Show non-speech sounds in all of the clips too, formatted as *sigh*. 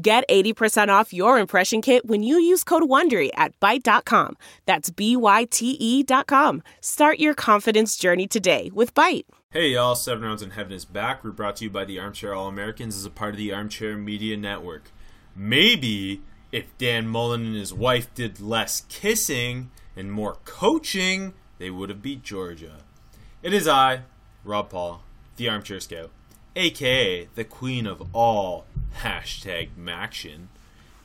Get 80% off your impression kit when you use code WONDERY at Byte.com. That's B-Y-T-E dot com. Start your confidence journey today with Byte. Hey y'all, Seven Rounds in Heaven is back. We're brought to you by the Armchair All-Americans as a part of the Armchair Media Network. Maybe if Dan Mullen and his wife did less kissing and more coaching, they would have beat Georgia. It is I, Rob Paul, the Armchair Scout, aka the queen of all hashtag Maction.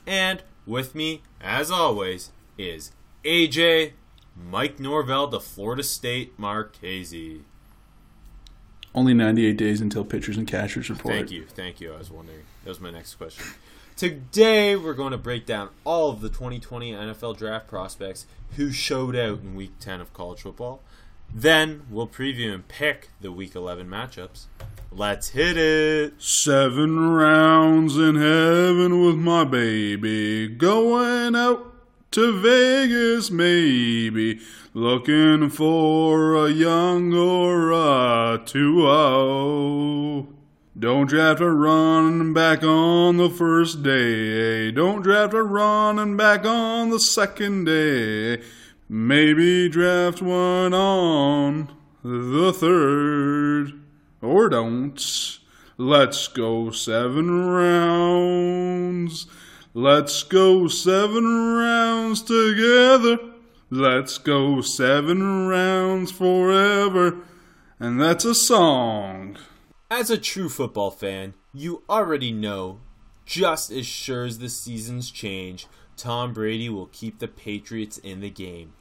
And with me, as always, is AJ Mike Norvell, the Florida State Marchese. Only 98 days until pitchers and catchers report. Thank you, thank you. I was wondering. That was my next question. Today, we're going to break down all of the 2020 NFL draft prospects who showed out in Week 10 of college football. Then, we'll preview and pick the Week 11 matchups. Let's hit it. Seven rounds in heaven with my baby. Going out to Vegas, maybe. Looking for a young or a 2 Don't draft a running back on the first day. Don't draft a running back on the second day. Maybe draft one on the third or don't. Let's go seven rounds. Let's go seven rounds together. Let's go seven rounds forever. And that's a song. As a true football fan, you already know just as sure as the seasons change, Tom Brady will keep the Patriots in the game.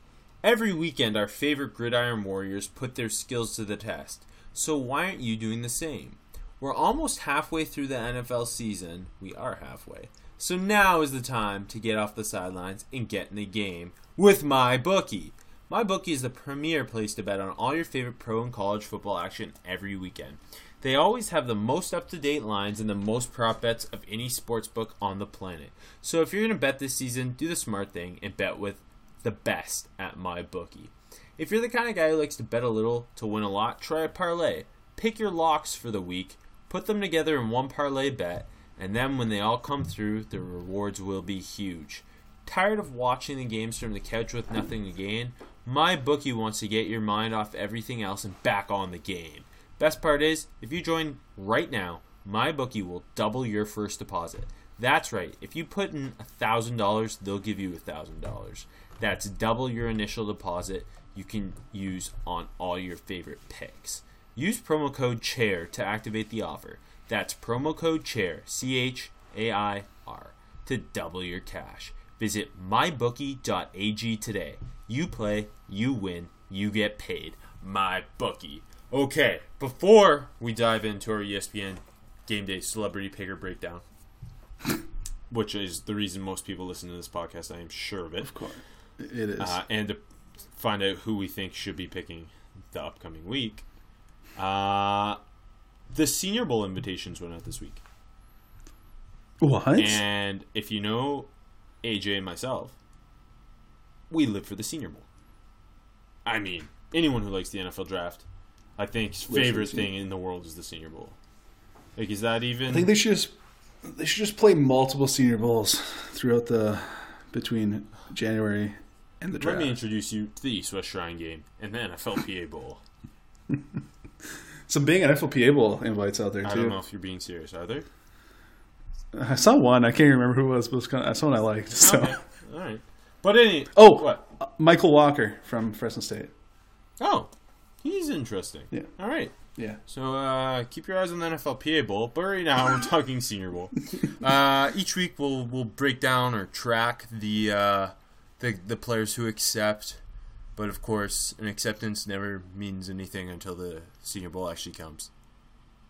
Every weekend, our favorite gridiron warriors put their skills to the test. So why aren't you doing the same? We're almost halfway through the NFL season. We are halfway. So now is the time to get off the sidelines and get in the game with my bookie. My bookie is the premier place to bet on all your favorite pro and college football action every weekend. They always have the most up to date lines and the most prop bets of any sports book on the planet. So if you're going to bet this season, do the smart thing and bet with the best at my bookie. If you're the kind of guy who likes to bet a little to win a lot, try a parlay. Pick your locks for the week, put them together in one parlay bet, and then when they all come through, the rewards will be huge. Tired of watching the games from the couch with nothing to gain? My bookie wants to get your mind off everything else and back on the game. Best part is, if you join right now, my bookie will double your first deposit. That's right. If you put in $1,000, they'll give you $1,000. That's double your initial deposit you can use on all your favorite picks. Use promo code CHAIR to activate the offer. That's promo code CHAIR, C H A I R, to double your cash. Visit mybookie.ag today. You play, you win, you get paid. My bookie. Okay, before we dive into our ESPN Game Day Celebrity Picker Breakdown, which is the reason most people listen to this podcast, I am sure of it. Of course. It is. Uh, and to find out who we think should be picking the upcoming week. Uh, the Senior Bowl invitations went out this week. what? And if you know AJ and myself, we live for the Senior Bowl. I mean, anyone who likes the NFL draft, I think favorite thing in the world is the Senior Bowl. Like, is that even? I think they should just they should just play multiple Senior Bowls throughout the between January and the Let me introduce you to the East West Shrine Game and the NFLPA Bowl. Some big NFLPA Bowl invites out there too. I don't know if you're being serious. Are there? I saw one. I can't remember who it was, but it was kind of, I saw one I liked. *laughs* So. Okay. All right. But any. Oh, What? uh, Michael Walker from Fresno State. Oh, he's interesting. Yeah. All right. Yeah. So uh, keep your eyes on the NFLPA Bowl, but right now we're *laughs* talking Senior Bowl. Uh, each week we'll we'll break down or track the uh, the the players who accept, but of course, an acceptance never means anything until the Senior Bowl actually comes.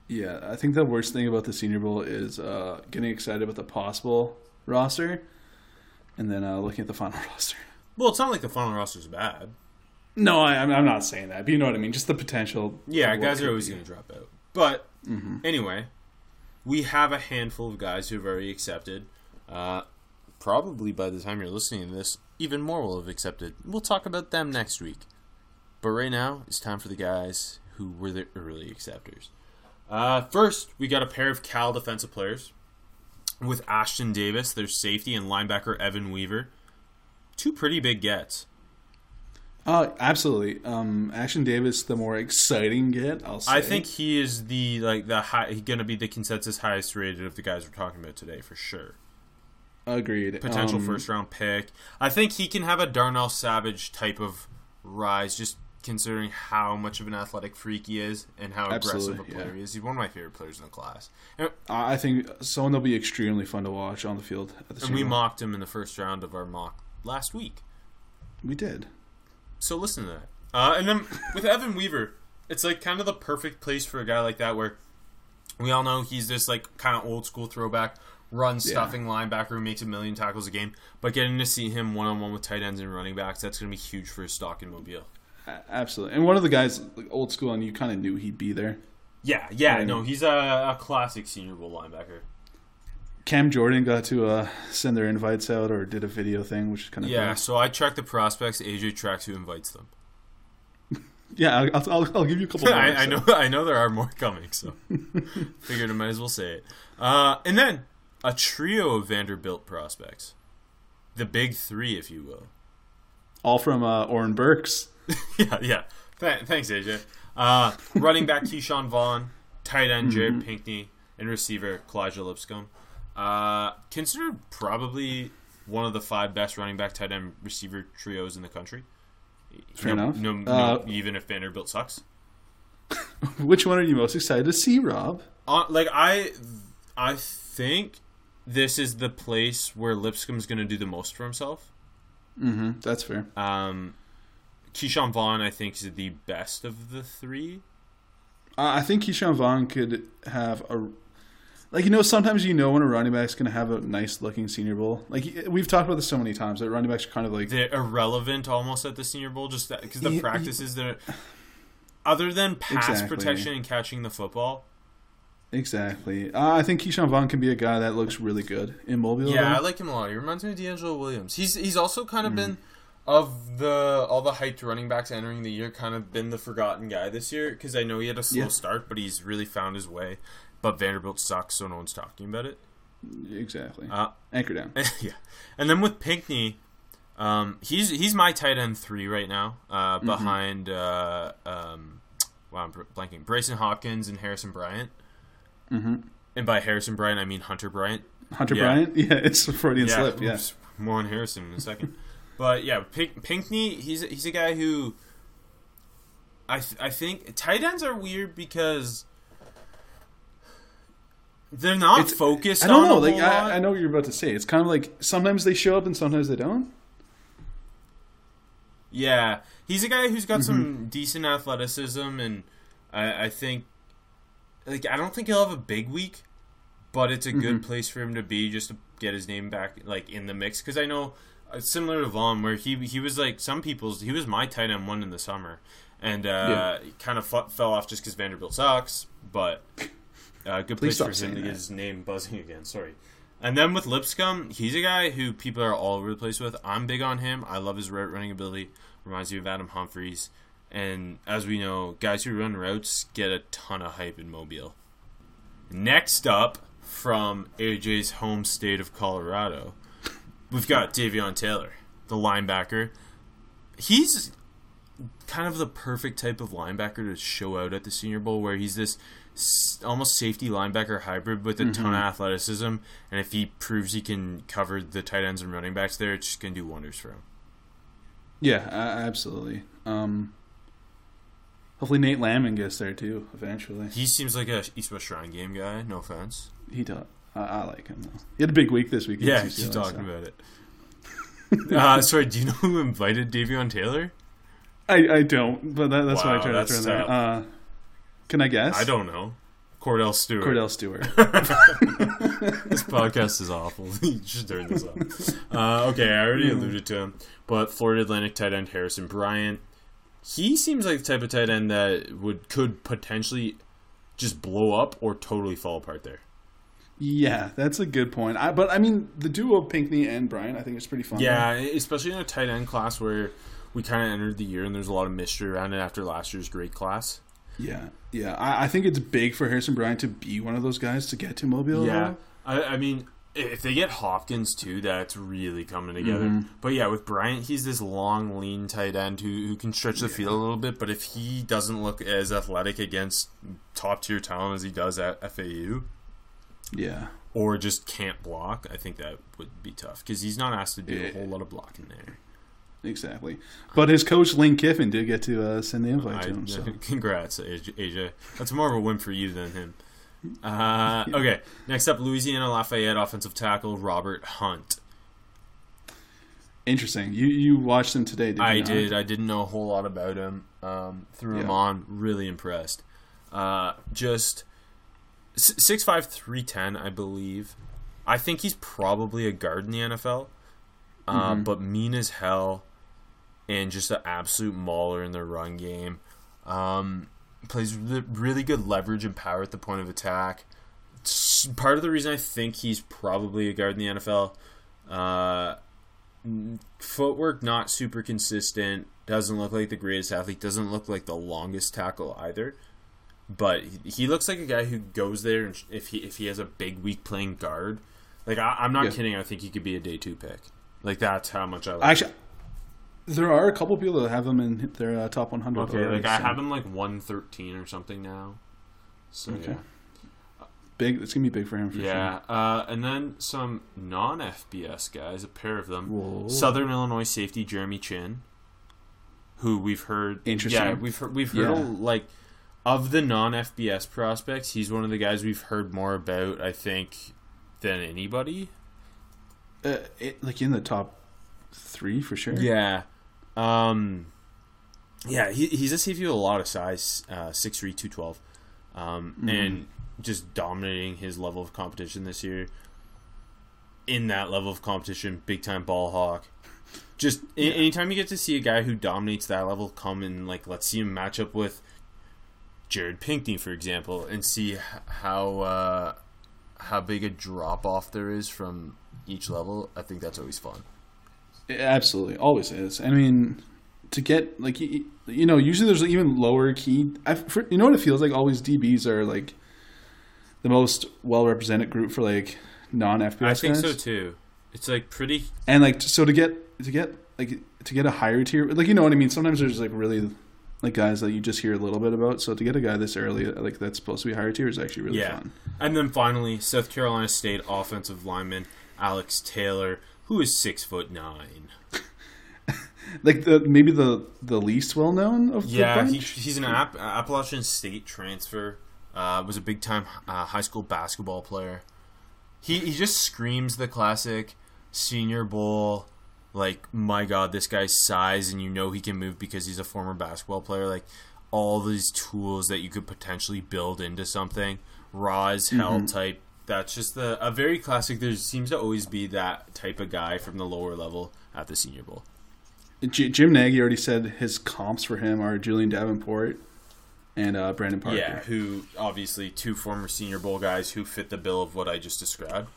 Yeah, I think the worst thing about the Senior Bowl is uh, getting excited about the possible roster, and then uh, looking at the final *laughs* roster. Well, it's not like the final roster is bad. No, I, I'm I'm not saying that, but you know what I mean. Just the potential. Yeah, guys are always going to drop out. But anyway, we have a handful of guys who have already accepted. Uh, probably by the time you're listening to this, even more will have accepted. We'll talk about them next week. But right now, it's time for the guys who were the early acceptors. Uh, first, we got a pair of Cal defensive players with Ashtyn Davis, their safety, and linebacker Evan Weaver. Two pretty big gets. Uh, absolutely. Um, Ashtyn Davis, the more exciting get. I'll say. I think he is the like the high. He's gonna be the consensus highest rated of the guys we're talking about today for sure. agreed. Potential Um, first round pick. I think he can have a Darnell Savage type of rise, just considering how much of an athletic freak he is and how aggressive a player yeah. he is. He's one of my favorite players in the class. And, I think someone that'll be extremely fun to watch on the field at the and we mocked him in the first round of our mock last week. We did. So listen to that. Uh, and then with Evan Weaver, it's like kind of the perfect place for a guy like that where we all know he's this like kind of old school throwback, run stuffing linebacker who makes a million tackles a game. But getting to see him one on one with tight ends and running backs, that's going to be huge for his stock in Mobile. Absolutely. And one of the guys, like, old school, and you kind of knew he'd be there. Yeah, yeah, no, he's a, a classic Senior Bowl linebacker. Cam Jordan got to uh, send their invites out or did a video thing, which is kind of Yeah, so I track the prospects. AJ tracks who invites them. *laughs* Yeah, I'll, I'll, I'll give you a couple. More, *laughs* I, I know, I know there are more coming, so *laughs* figured I might as well say it. Uh, and then a trio of Vanderbilt prospects, the big three, if you will. All from uh, Oren Burks. yeah, yeah. Th- thanks, AJ. Uh, running back Ke'Shawn Vaughn, tight end Jared Pinkney, and receiver Kalija Lipscomb. Uh, considered probably one of the five best running back, tight end, receiver trios in the country. Fair no, enough. No, no, Uh, even if Vanderbilt sucks. *laughs* Which one are you most excited to see, Rob? Uh, like I, I think this is the place where Lipscomb's going to do the most for himself. Mm-hmm. That's fair. Um, Ke'Shawn Vaughn, I think, is the best of the three. Uh, I think Ke'Shawn Vaughn could have a like you know sometimes you know when a running back's going to have a nice looking Senior Bowl. Like we've talked about this so many times that running backs are kind of like They're irrelevant almost at the Senior Bowl, just because the Ye- practices that, other than pass Exactly. protection and catching the football. exactly. Uh, I think Ke'Shawn Vaughn can be a guy that looks really good in Mobile. Yeah, I like him a lot. He reminds me of DeAngelo Williams. He's he's also kind of been of the all the hyped running backs entering the year, kind of been the forgotten guy this year because I know he had a slow Yeah. start, but he's really found his way. But Vanderbilt sucks, so no one's talking about it. exactly. Uh, Anchor down. *laughs* yeah, and then with Pinkney, um, he's he's my tight end three right now, uh, Mm-hmm. behind uh, um, wow, I'm blanking. Brycen Hopkins and Harrison Bryant. Mm-hmm. And by Harrison Bryant, I mean Hunter Bryant. Hunter Yeah. Bryant. *laughs* Yeah, it's a Freudian yeah, slip. Yeah. oops, more on Harrison in a second. but yeah, Pink, Pinkney, he's he's a guy who I th- I think tight ends are weird because they're not It's- focused. I don't on know. Like. I, I know what you're about to say. It's kind of like sometimes they show up and sometimes they don't. Yeah, he's a guy who's got Mm-hmm. some decent athleticism, and I, I think, like, I don't think he'll have a big week, but it's a good Mm-hmm. place for him to be just to get his name back, like, in the mix. Because I know, uh, similar to Vaughn, where he he was like some people's, he was my tight end one in the summer, and uh, kind of f- fell off just because Vanderbilt sucks, but uh, good Please place for him to get his name buzzing again. Sorry. And then with Lipscomb, he's a guy who people are all over the place with. I'm big on him. I love his route running ability. Reminds me of Adam Humphries. And as we know, guys who run routes get a ton of hype in Mobile. Next up, from AJ's home state of Colorado, we've got Davion Taylor, the linebacker. He's kind of the perfect type of linebacker to show out at the Senior Bowl, where he's this almost safety linebacker hybrid with a ton of athleticism, and if he proves he can cover the tight ends and running backs there, it's just gonna do wonders for him. Yeah, absolutely. Um, hopefully Nate Landman gets there too eventually. He seems like a East West Shrine Game guy. No offense. He does. I, I like him though. He had a big week this week. Yeah, keep talking so. about it. *laughs* uh, sorry, do you know who invited Davion Taylor? I, I don't, but that, that's why I Wow, tried to throw in Uh, can I guess? I don't know. Kordell Stewart. Kordell Stewart. *laughs* this podcast is awful. *laughs* you should turn this off. Uh, okay, I already alluded to him, but Florida Atlantic tight end Harrison Bryant. He seems like the type of tight end that would could potentially just blow up or totally fall apart there. Yeah, that's a good point. I, but I mean, the duo of Pinkney and Bryant, I think it's pretty fun. Yeah, especially in a tight end class where we kind of entered the year and there's a lot of mystery around it after last year's great class. Yeah, yeah. I, I think it's big for Harrison Bryant to be one of those guys to get to Mobile. Yeah, I, I mean, if they get Hopkins too, that's really coming together. Mm-hmm. But yeah, with Bryant, he's this long, lean tight end who, who can stretch the field a little bit. But if he doesn't look as athletic against top tier talent as he does at FAU, yeah. or just can't block, I think that would be tough because he's not asked to do Yeah. a whole lot of blocking there. Exactly. But his coach Lane Kiffin did get to uh, send the invite I, to him. So. *laughs* Congrats, AJ. That's more of a win for you than him. Uh, okay, next up, Louisiana Lafayette offensive tackle Robert Hunt. Interesting. You you watched him today? I not? did. I didn't know a whole lot about him. Um, threw him Yeah. on. Really impressed. Uh, just six five three ten, I believe. I think he's probably a guard in the NFL, uh, Mm-hmm. but mean as hell, and just an absolute mauler in the run game. Um, plays really good leverage and power at the point of attack. S- Part of the reason I think he's probably a guard in the NFL. Uh, footwork not super consistent. Doesn't look like the greatest athlete. Doesn't look like the longest tackle either. But he, looks like a guy who goes there and if he if he has a big week playing guard, like I, I'm not Yeah. kidding. I think he could be a day two pick. Like that's how much I like. Actually, there are a couple people that have them in their uh, top 100. okay, already, like I so have them like 113 or something now. So Okay. yeah. Big. It's gonna be big for him. For Yeah, uh, and then some non FBS guys, a pair of them. Whoa. Southern Illinois safety Jeremy Chinn, who we've heard. Interesting. Yeah, we've heard, we've heard a- Yeah. like of the non FBS prospects, he's one of the guys we've heard more about. I think than anybody. Uh, it, like in the top three for sure. Yeah. Um. Yeah, he, he's a safety with a lot of size, uh, 6'3", 212. Um, and just dominating his level of competition this year. In that level of competition, big time ball hawk. Just a- anytime you get to see a guy who dominates that level come and like let's see him match up with Jared Pinkney, for example, and see how uh, how big a drop off there is from each level. I think that's always fun. It absolutely, always is. I mean, to get like you, you know, usually there's even lower key. I, for, you know what it feels like? Always DBs are like the most well represented group for like non FBS I think guys. so too. It's like pretty. And like so to get to get like to get a higher tier, like you know what I mean. Sometimes there's like really like guys that you just hear a little bit about. So to get a guy this early, like that's supposed to be higher tier, is actually really Yeah. fun. And then finally, South Carolina State offensive lineman Alex Taylor, who is six foot nine. *laughs* Like the maybe the the least well known of Yeah, he, he's an App- Appalachian State transfer. Uh, was a big time uh, high school basketball player. He he just screams the classic Senior Bowl. Like my God, this guy's size, and you know he can move because he's a former basketball player. Like all these tools that you could potentially build into something. Raw as hell type. That's just the a very classic. There seems to always be that type of guy from the lower level at the Senior Bowl. J- Jim Nagy already said his comps for him are Julie'n Davenport and uh, Brandon Parker. Yeah, who obviously two former Senior Bowl guys who fit the bill of what I just described.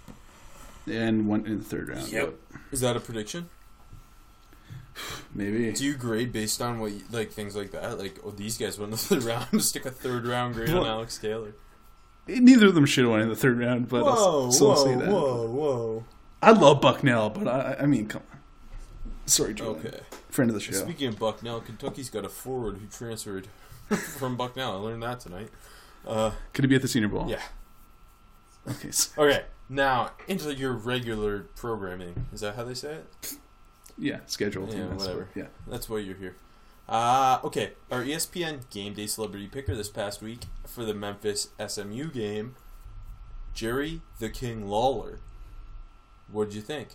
and one in the third round. Yep. Is that a prediction? maybe. Do you grade based on what you, like things like that? Like, oh, these guys won the *laughs* third round. *laughs* Stick a third round grade on Alex Taylor. Neither of them should have won in the third round, but I'll s- still say that. whoa! whoa. I love Bucknell, but I, I mean, come on. Sorry, Julie'n. Okay. Friend of the show. Speaking of Bucknell, Kentucky's got a forward who transferred *laughs* from Bucknell. I learned that tonight. Uh, Could he be at the Senior Bowl? yeah. Okay. so- Okay. Now into your regular programming. Is that how they say it? yeah, scheduled. Yeah, whatever. what- yeah. That's why you're here. Uh, okay, our ESPN Game Day celebrity picker this past week for the Memphis SMU game, Jerry the King Lawler. What'd you think?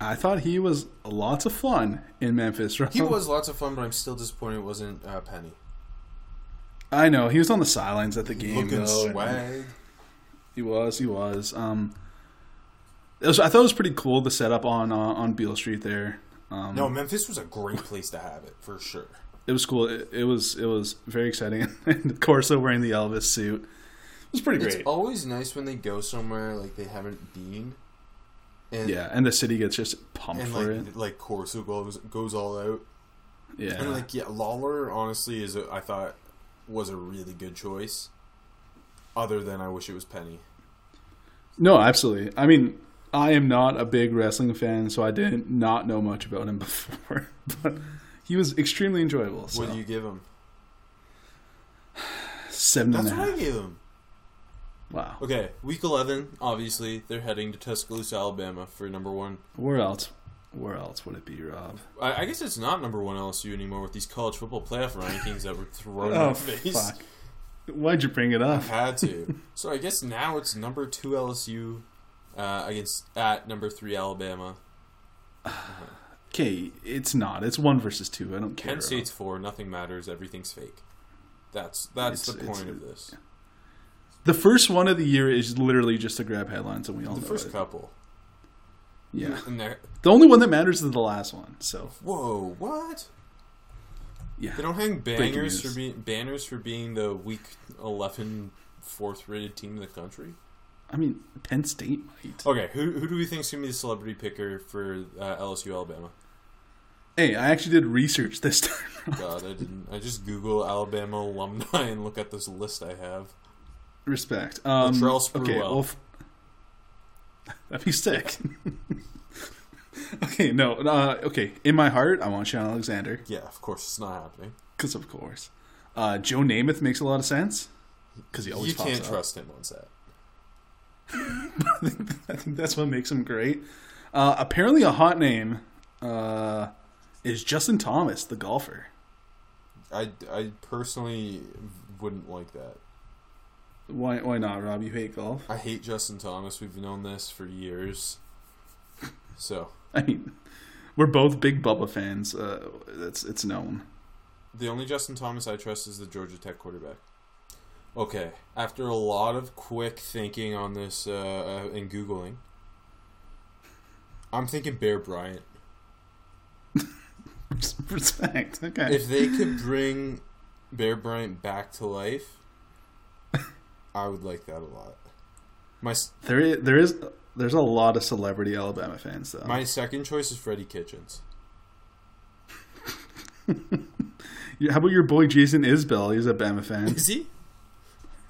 I thought he was lots of fun in Memphis. *laughs* Right? He was lots of fun, but I'm still disappointed it wasn't uh, Penny. I know he was on the sidelines at the game. Looking though, swag. He was. He was. Um, was. I thought it was pretty cool the setup on uh, on Beale Street there. Um, No, Memphis was a great place to have it for sure. it was cool. It, it was. It was very exciting. *laughs* and Corso wearing the Elvis suit. It was pretty great. It's always nice when they go somewhere like they haven't been. And, yeah, and the city gets just pumped for like it. like Corso goes goes all out. Yeah, And like yeah, Lawler honestly is a, I thought was a really good choice. Other than I wish it was Penny. no, absolutely. I mean, I am not a big wrestling fan, so I didn't not know much about him *laughs* before, but he was extremely enjoyable. So. What do you give him? Seven and That's a what I half. gave him. Wow. Okay, week eleven. Obviously, they're heading to Tuscaloosa, Alabama for number one. Where else? Where else would it be, Rob? I, I guess it's not number one LSU anymore with these college football playoff rankings that were thrown oh, in Oh my face. fuck! Why'd you bring it up? Had to. so I guess now it's number two LSU uh, against at number three Alabama. Okay, it's not. It's one versus two. I don't care. Penn State's four. Nothing matters. Everything's fake. That's that's It's- the point of this. The first one of the year is literally just to grab headlines, and we all The know first it. couple. Yeah, the only one that matters is the last one. So whoa, what? yeah, They don't hang bangers news. for being banners for being the week 11 fourth rated team in the country. I mean Penn State might. Okay, who who do we think's gonna be the celebrity picker for uh, LSU Alabama? Hey, I actually did research this *laughs* time. God, I didn't. I just Google Alabama alumni and look at this list I have. Respect. Um, Latrell okay, well, f- *laughs* that'd be sick. *laughs* okay, no, uh, okay. In my heart, I want Shaun Alexander Yeah, of course it's not happening. because, of course, uh, Joe Namath makes a lot of sense because he always You can't up. trust him on set. *laughs* I think that's what makes him great. Uh, apparently, a hot name uh, is Justin Thomas, the golfer. I, I personally wouldn't like that. Why? Why not, Rob? You hate golf? I hate Justin Thomas. We've known this for years. So *laughs* I mean, we're both big Bubba fans. Uh, it's it's known. the only Justin Thomas I trust is the Georgia Tech quarterback. Okay, after a lot of quick thinking on this uh, uh, and googling, I'm thinking Bear Bryant. *laughs* Respect. Okay. If they could bring Bear Bryant back to life, I would like that a lot. My s- There is, there is there's a lot of celebrity Alabama fans though. my second choice is Freddie Kitchens. *laughs* How about your boy Jason Isbell? He's a Bama fan. Is he?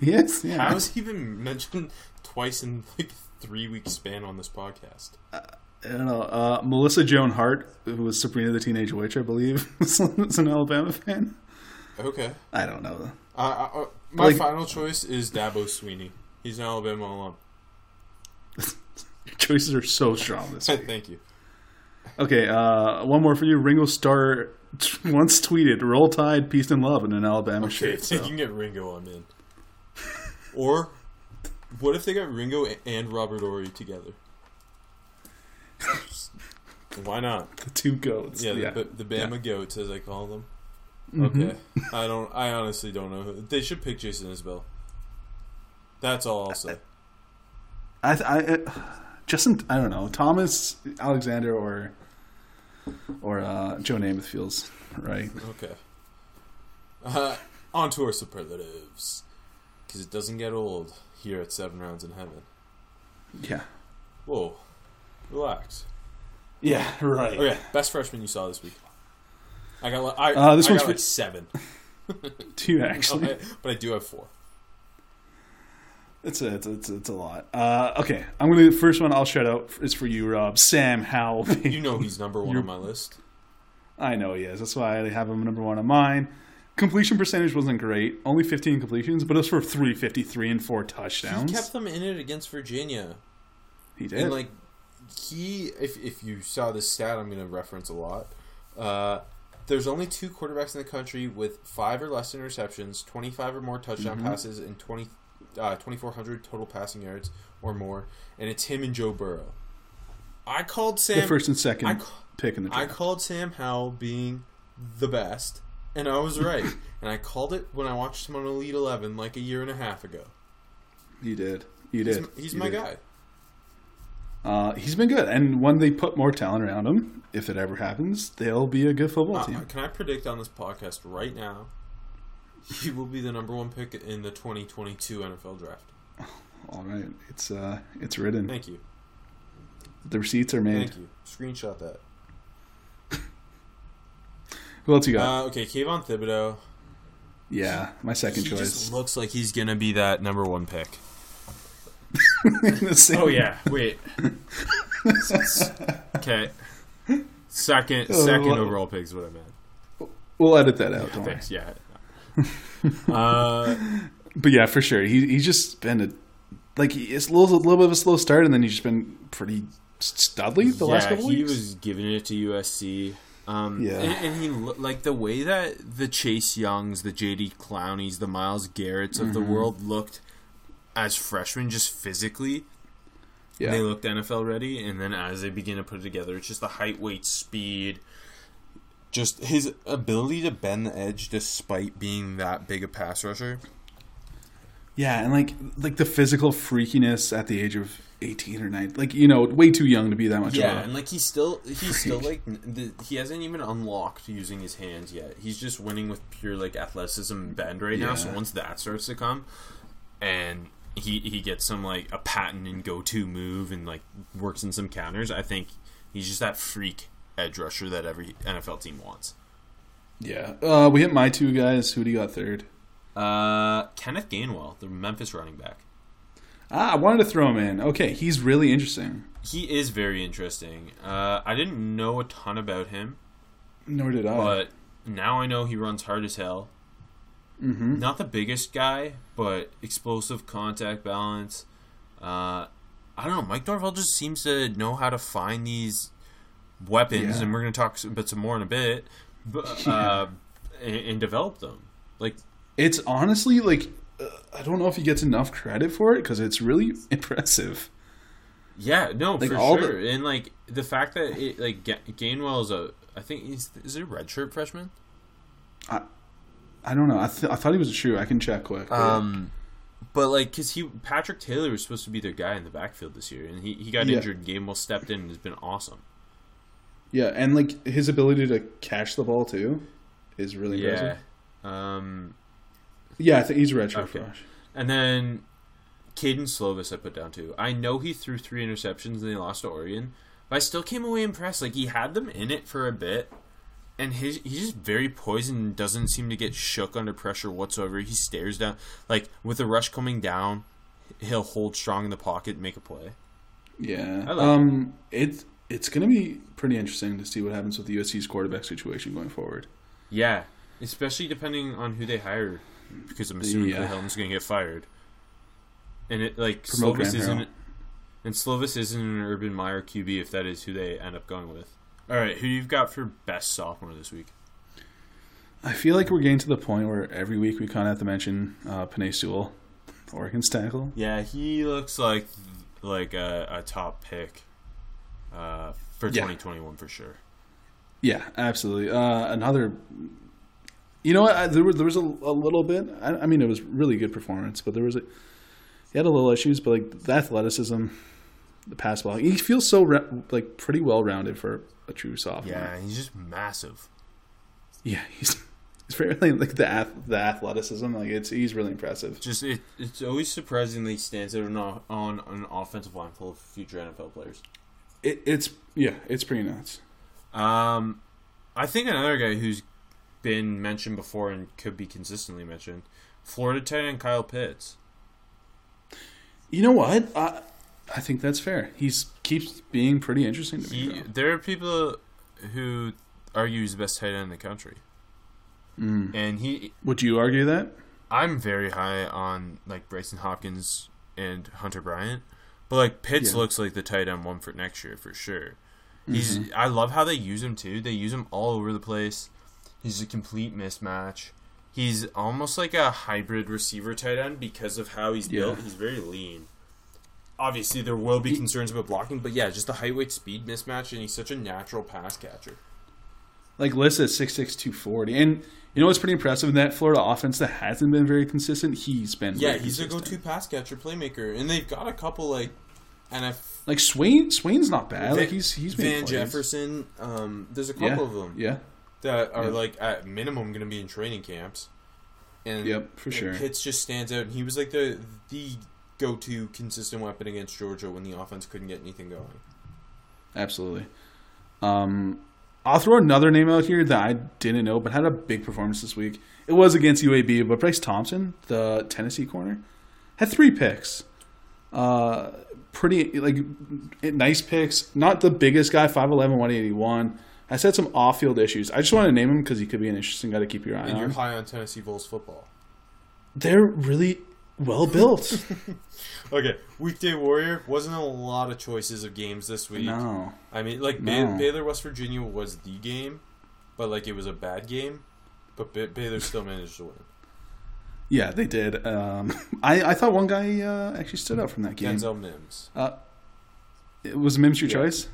Yes. Yeah. How has he been mentioned twice in like three week span on this podcast? I don't know. Uh, Melissa Joan Hart, who was Sabrina the Teenage Witch, I believe, *laughs* was an Alabama fan. Okay. I don't know. Uh, uh, uh, my Like- final choice is Dabo Swinney. He's an Alabama alum. *laughs* Your choices are so strong this *laughs* week. Thank you. Okay, uh, one more for you. Ringo Starr once tweeted, "Roll Tide, peace and love" in an Alabama Okay, shirt. So. you can get Ringo, I'm in. Or, what if they got Ringo and Robert Horry together? Why not? The two goats. Yeah, Yeah, the, the Bama goats, as I call them. Mhm. Okay, I don't. I honestly don't know. Who, they should pick Jason Isbell. That's all I'll say. I, th- I uh, Justin. I don't know. Thomas Alexander or or uh, Joe Namath feels right. Okay. Uh, on to our superlatives, because it doesn't get old here at Seven Rounds in Heaven. Yeah. Whoa, relax. Yeah. *laughs* Right. Okay, best freshman you saw this week. I got. I, Uh, this I one's got for- like seven, *laughs* Two *laughs* actually. But I do have four. It's a, it's a, it's a, it's a lot. Uh, okay, I'm gonna. The first one I'll shout out is for you, Rob. Sam Howell. You know he's number one You're- on my list. I know he is. That's why I have him number one on mine. Completion percentage wasn't great. Only 15 completions, but it was for 353 and four touchdowns. He kept them in it against Virginia. He did. And like he, if if you saw this stat, I'm going to reference a lot. Uh, there's only two quarterbacks in the country with five or less interceptions, 25 or more touchdown Mm-hmm. passes, and 20, uh, 2,400 total passing yards or more, and it's him and Joe Burrow. I called Sam. the first and second I pick in the draft. I called Sam Howell being the best, and I was right. and I called it when I watched him on Elite Eleven like a year and a half ago. he did. You did. He's, he's You my did. guy. Uh, he's been good, and when they put more talent around him, if it ever happens, they'll be a good football Uh, team. can I predict on this podcast right now? He will be the number one pick in the 2022 NFL draft. All right, it's uh, it's written. Thank you. The receipts are made. Thank you. Screenshot that. Who else you got? Uh, okay, Kayvon Thibodeaux. yeah, my second he choice. just looks like he's gonna be that number one pick. *laughs* Oh yeah, wait. okay. Second, Oh, second what- overall pick is what I meant. we'll edit that out. Don't worry. Yeah. uh, *laughs* But yeah, for sure, he he's just been a like it's a little, a little bit of a slow start, and then he's just been pretty studly the last couple he weeks. He was giving it to USC. Um, Yeah. and, and he like the way that the Chase Youngs, the JD Clowneys, the Myles Garrett's of the Mm-hmm. world looked as freshmen, just physically, yeah, they looked NFL ready, and then as they begin to put it together, it's just the height, weight, speed, just his ability to bend the edge despite being that big a pass rusher. yeah, and like like the physical freakiness at the age of eighteen or nine, like you know, way too young to be that much. Yeah, and like he's still he's still like the, he hasn't even unlocked using his hands yet. He's just winning with pure like athleticism and bend right now. So once that starts to come, and he he gets some like a patent and go to move and like works in some counters, I think he's just that freak edge rusher that every NFL team wants. yeah. Uh, we hit my two guys. Who do you got third? Uh, Kenneth Gainwell, the Memphis running back. Ah, I wanted to throw him in. Okay, he's really interesting. He is very interesting. Uh, I didn't know a ton about him. Nor did I. But now I know he runs hard as hell. mm-hmm. Not the biggest guy, but explosive contact balance. Uh, I don't know. Mike Norvell just seems to know how to find these weapons, Yeah. and we're going to talk about some more in a bit, but, *laughs* uh, and, and develop them. Like, It's honestly like I don't know if he gets enough credit for it because it's really *laughs* impressive. yeah, no, Like, for all the- sure. And like the fact that it, like Ga- Gainwell is a, I think he's is he a redshirt freshman. I I don't know. I, th- I thought he was a true. I can check quick. but- Um, but like, cause he Patrick Taylor was supposed to be their guy in the backfield this year, and he, he got Yeah. injured. Gainwell stepped in and has been awesome. yeah, and like his ability to catch the ball too is really Yeah. impressive. Um, Yeah, I think he's a redshirt Okay. flash. and then Kedon Slovis I put down too. I know he threw three interceptions and they lost to Oregon, but I still came away impressed. Like he had them in it for a bit, and his he's just very poised and doesn't seem to get shook under pressure whatsoever. He stares down like with the rush coming down, he'll hold strong in the pocket, and make a play. Yeah. I like um, it's it's gonna be pretty interesting to see what happens with the USC's quarterback situation going forward. Yeah, especially depending on who they hire, because I'm assuming Yeah. Clay Helton's going to get fired. And it like Promote Slovis isn't, and Slovis isn't an Urban Meyer QB if that is who they end up going with. All right, who you've got for best sophomore this week? I feel like we're getting to the point where every week we kind of have to mention uh, Penei Sewell, Oregon's tackle. Yeah, he looks like like a, a top pick uh, for Yeah. 2021 for sure. Yeah, absolutely. Uh, another. You know what? I, there was there was a, a little bit. I, I mean, it was really good performance, but there was a. He had a little issues, but like the athleticism, the pass ball, he feels so ra- like pretty well rounded for a true sophomore. Yeah, he's just massive. yeah, *laughs* he's he's very like the ath- the athleticism. Like it's he's really impressive. Just it, it's always surprisingly that stands out on, on an offensive line full of future NFL players. It, it's yeah, it's pretty nuts. Um, I think another guy who's been mentioned before and could be consistently mentioned, Florida tight end Kyle Pitts. You know what? I I think that's fair. He's keeps being pretty interesting to me. He, there are people who argue he's the best tight end in the country, Mm. and he. Would you argue that? I'm very high on like Brycen Hopkins and Hunter Bryant, but like Pitts Yeah. looks like the tight end one for next year for sure. He's. I love how they use him too. They use him all over the place. He's a complete mismatch. He's almost like a hybrid receiver tight end because of how he's built. He's very lean. Obviously, there will be concerns about blocking, but yeah, just the height weight speed mismatch, and he's such a natural pass catcher. like listed at 6'6", 240. and you know what's pretty impressive in that Florida offense that hasn't been very consistent. He's been Yeah, he's a go-to pass catcher, playmaker, and they've got a couple like, and I Like Swain, Swain's not bad. Like he's he's Van plays. Jefferson. Um, there's a couple Yeah, of them yeah, that are Yeah. like at minimum going to be in training camps. And Yep, for sure. Pitts just stands out, and he was like the the go-to consistent weapon against Georgia when the offense couldn't get anything going. absolutely. Um, I'll throw another name out here that I didn't know, but had a big performance this week. It was against UAB, but Bryce Thompson, the Tennessee corner, had three picks. Uh, pretty like nice picks. Not the biggest guy, 5'11", 181. Has said some off-field issues. I just want to name him because he could be an interesting guy to keep your eye on. And you're high on Tennessee Vols football. They're really well built. *laughs* *laughs* Okay, weekday warrior wasn't a lot of choices of games this week. no. I mean, like No. Baylor West Virginia was the game, but like it was a bad game. But Ba- Baylor still managed to win. Yeah, they did. Um, *laughs* I, I thought one guy uh, actually stood out from that game. Denzel Mims. Uh, it was Mims your Yeah. choice?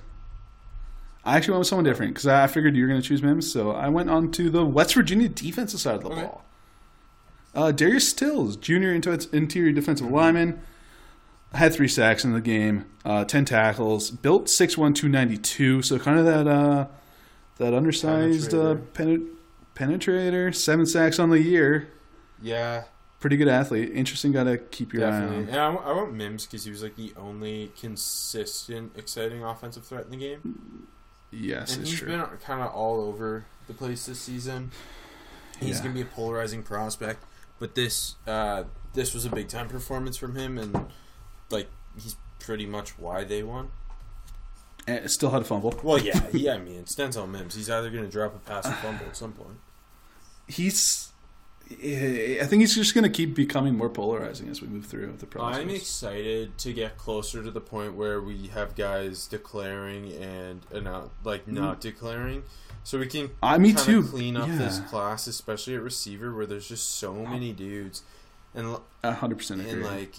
I actually went with someone different because I figured you were going to choose Mims, so I went on to the West Virginia defensive side of the Okay. ball. Uh, Darius Stills, junior into interior defensive lineman, had three sacks in the game, uh, ten tackles, built 6'1", 292, so kind of that uh, that undersized uh, penet- penetrator. Seven sacks on the year. Yeah, Pretty good athlete. Interesting guy to keep your eye definitely. on. And I, I want Mims because he was like the only consistent, exciting offensive threat in the game. Yes, and it's he's true. been kind of all over the place this season. He's Yeah. gonna be a polarizing prospect, but this uh, this was a big time performance from him, and like he's pretty much why they won. And still had a fumble. Well, yeah, *laughs* yeah. I mean, it's Denzel Mims. He's either gonna drop a pass or fumble at some point. he's I think it's just going to keep becoming more polarizing as we move through the process. I'm excited to get closer to the point where we have guys declaring and uh, not like not declaring, so we can Uh, me too. clean up this class, especially at receiver where there's just so many dudes, and hundred percent agree. and like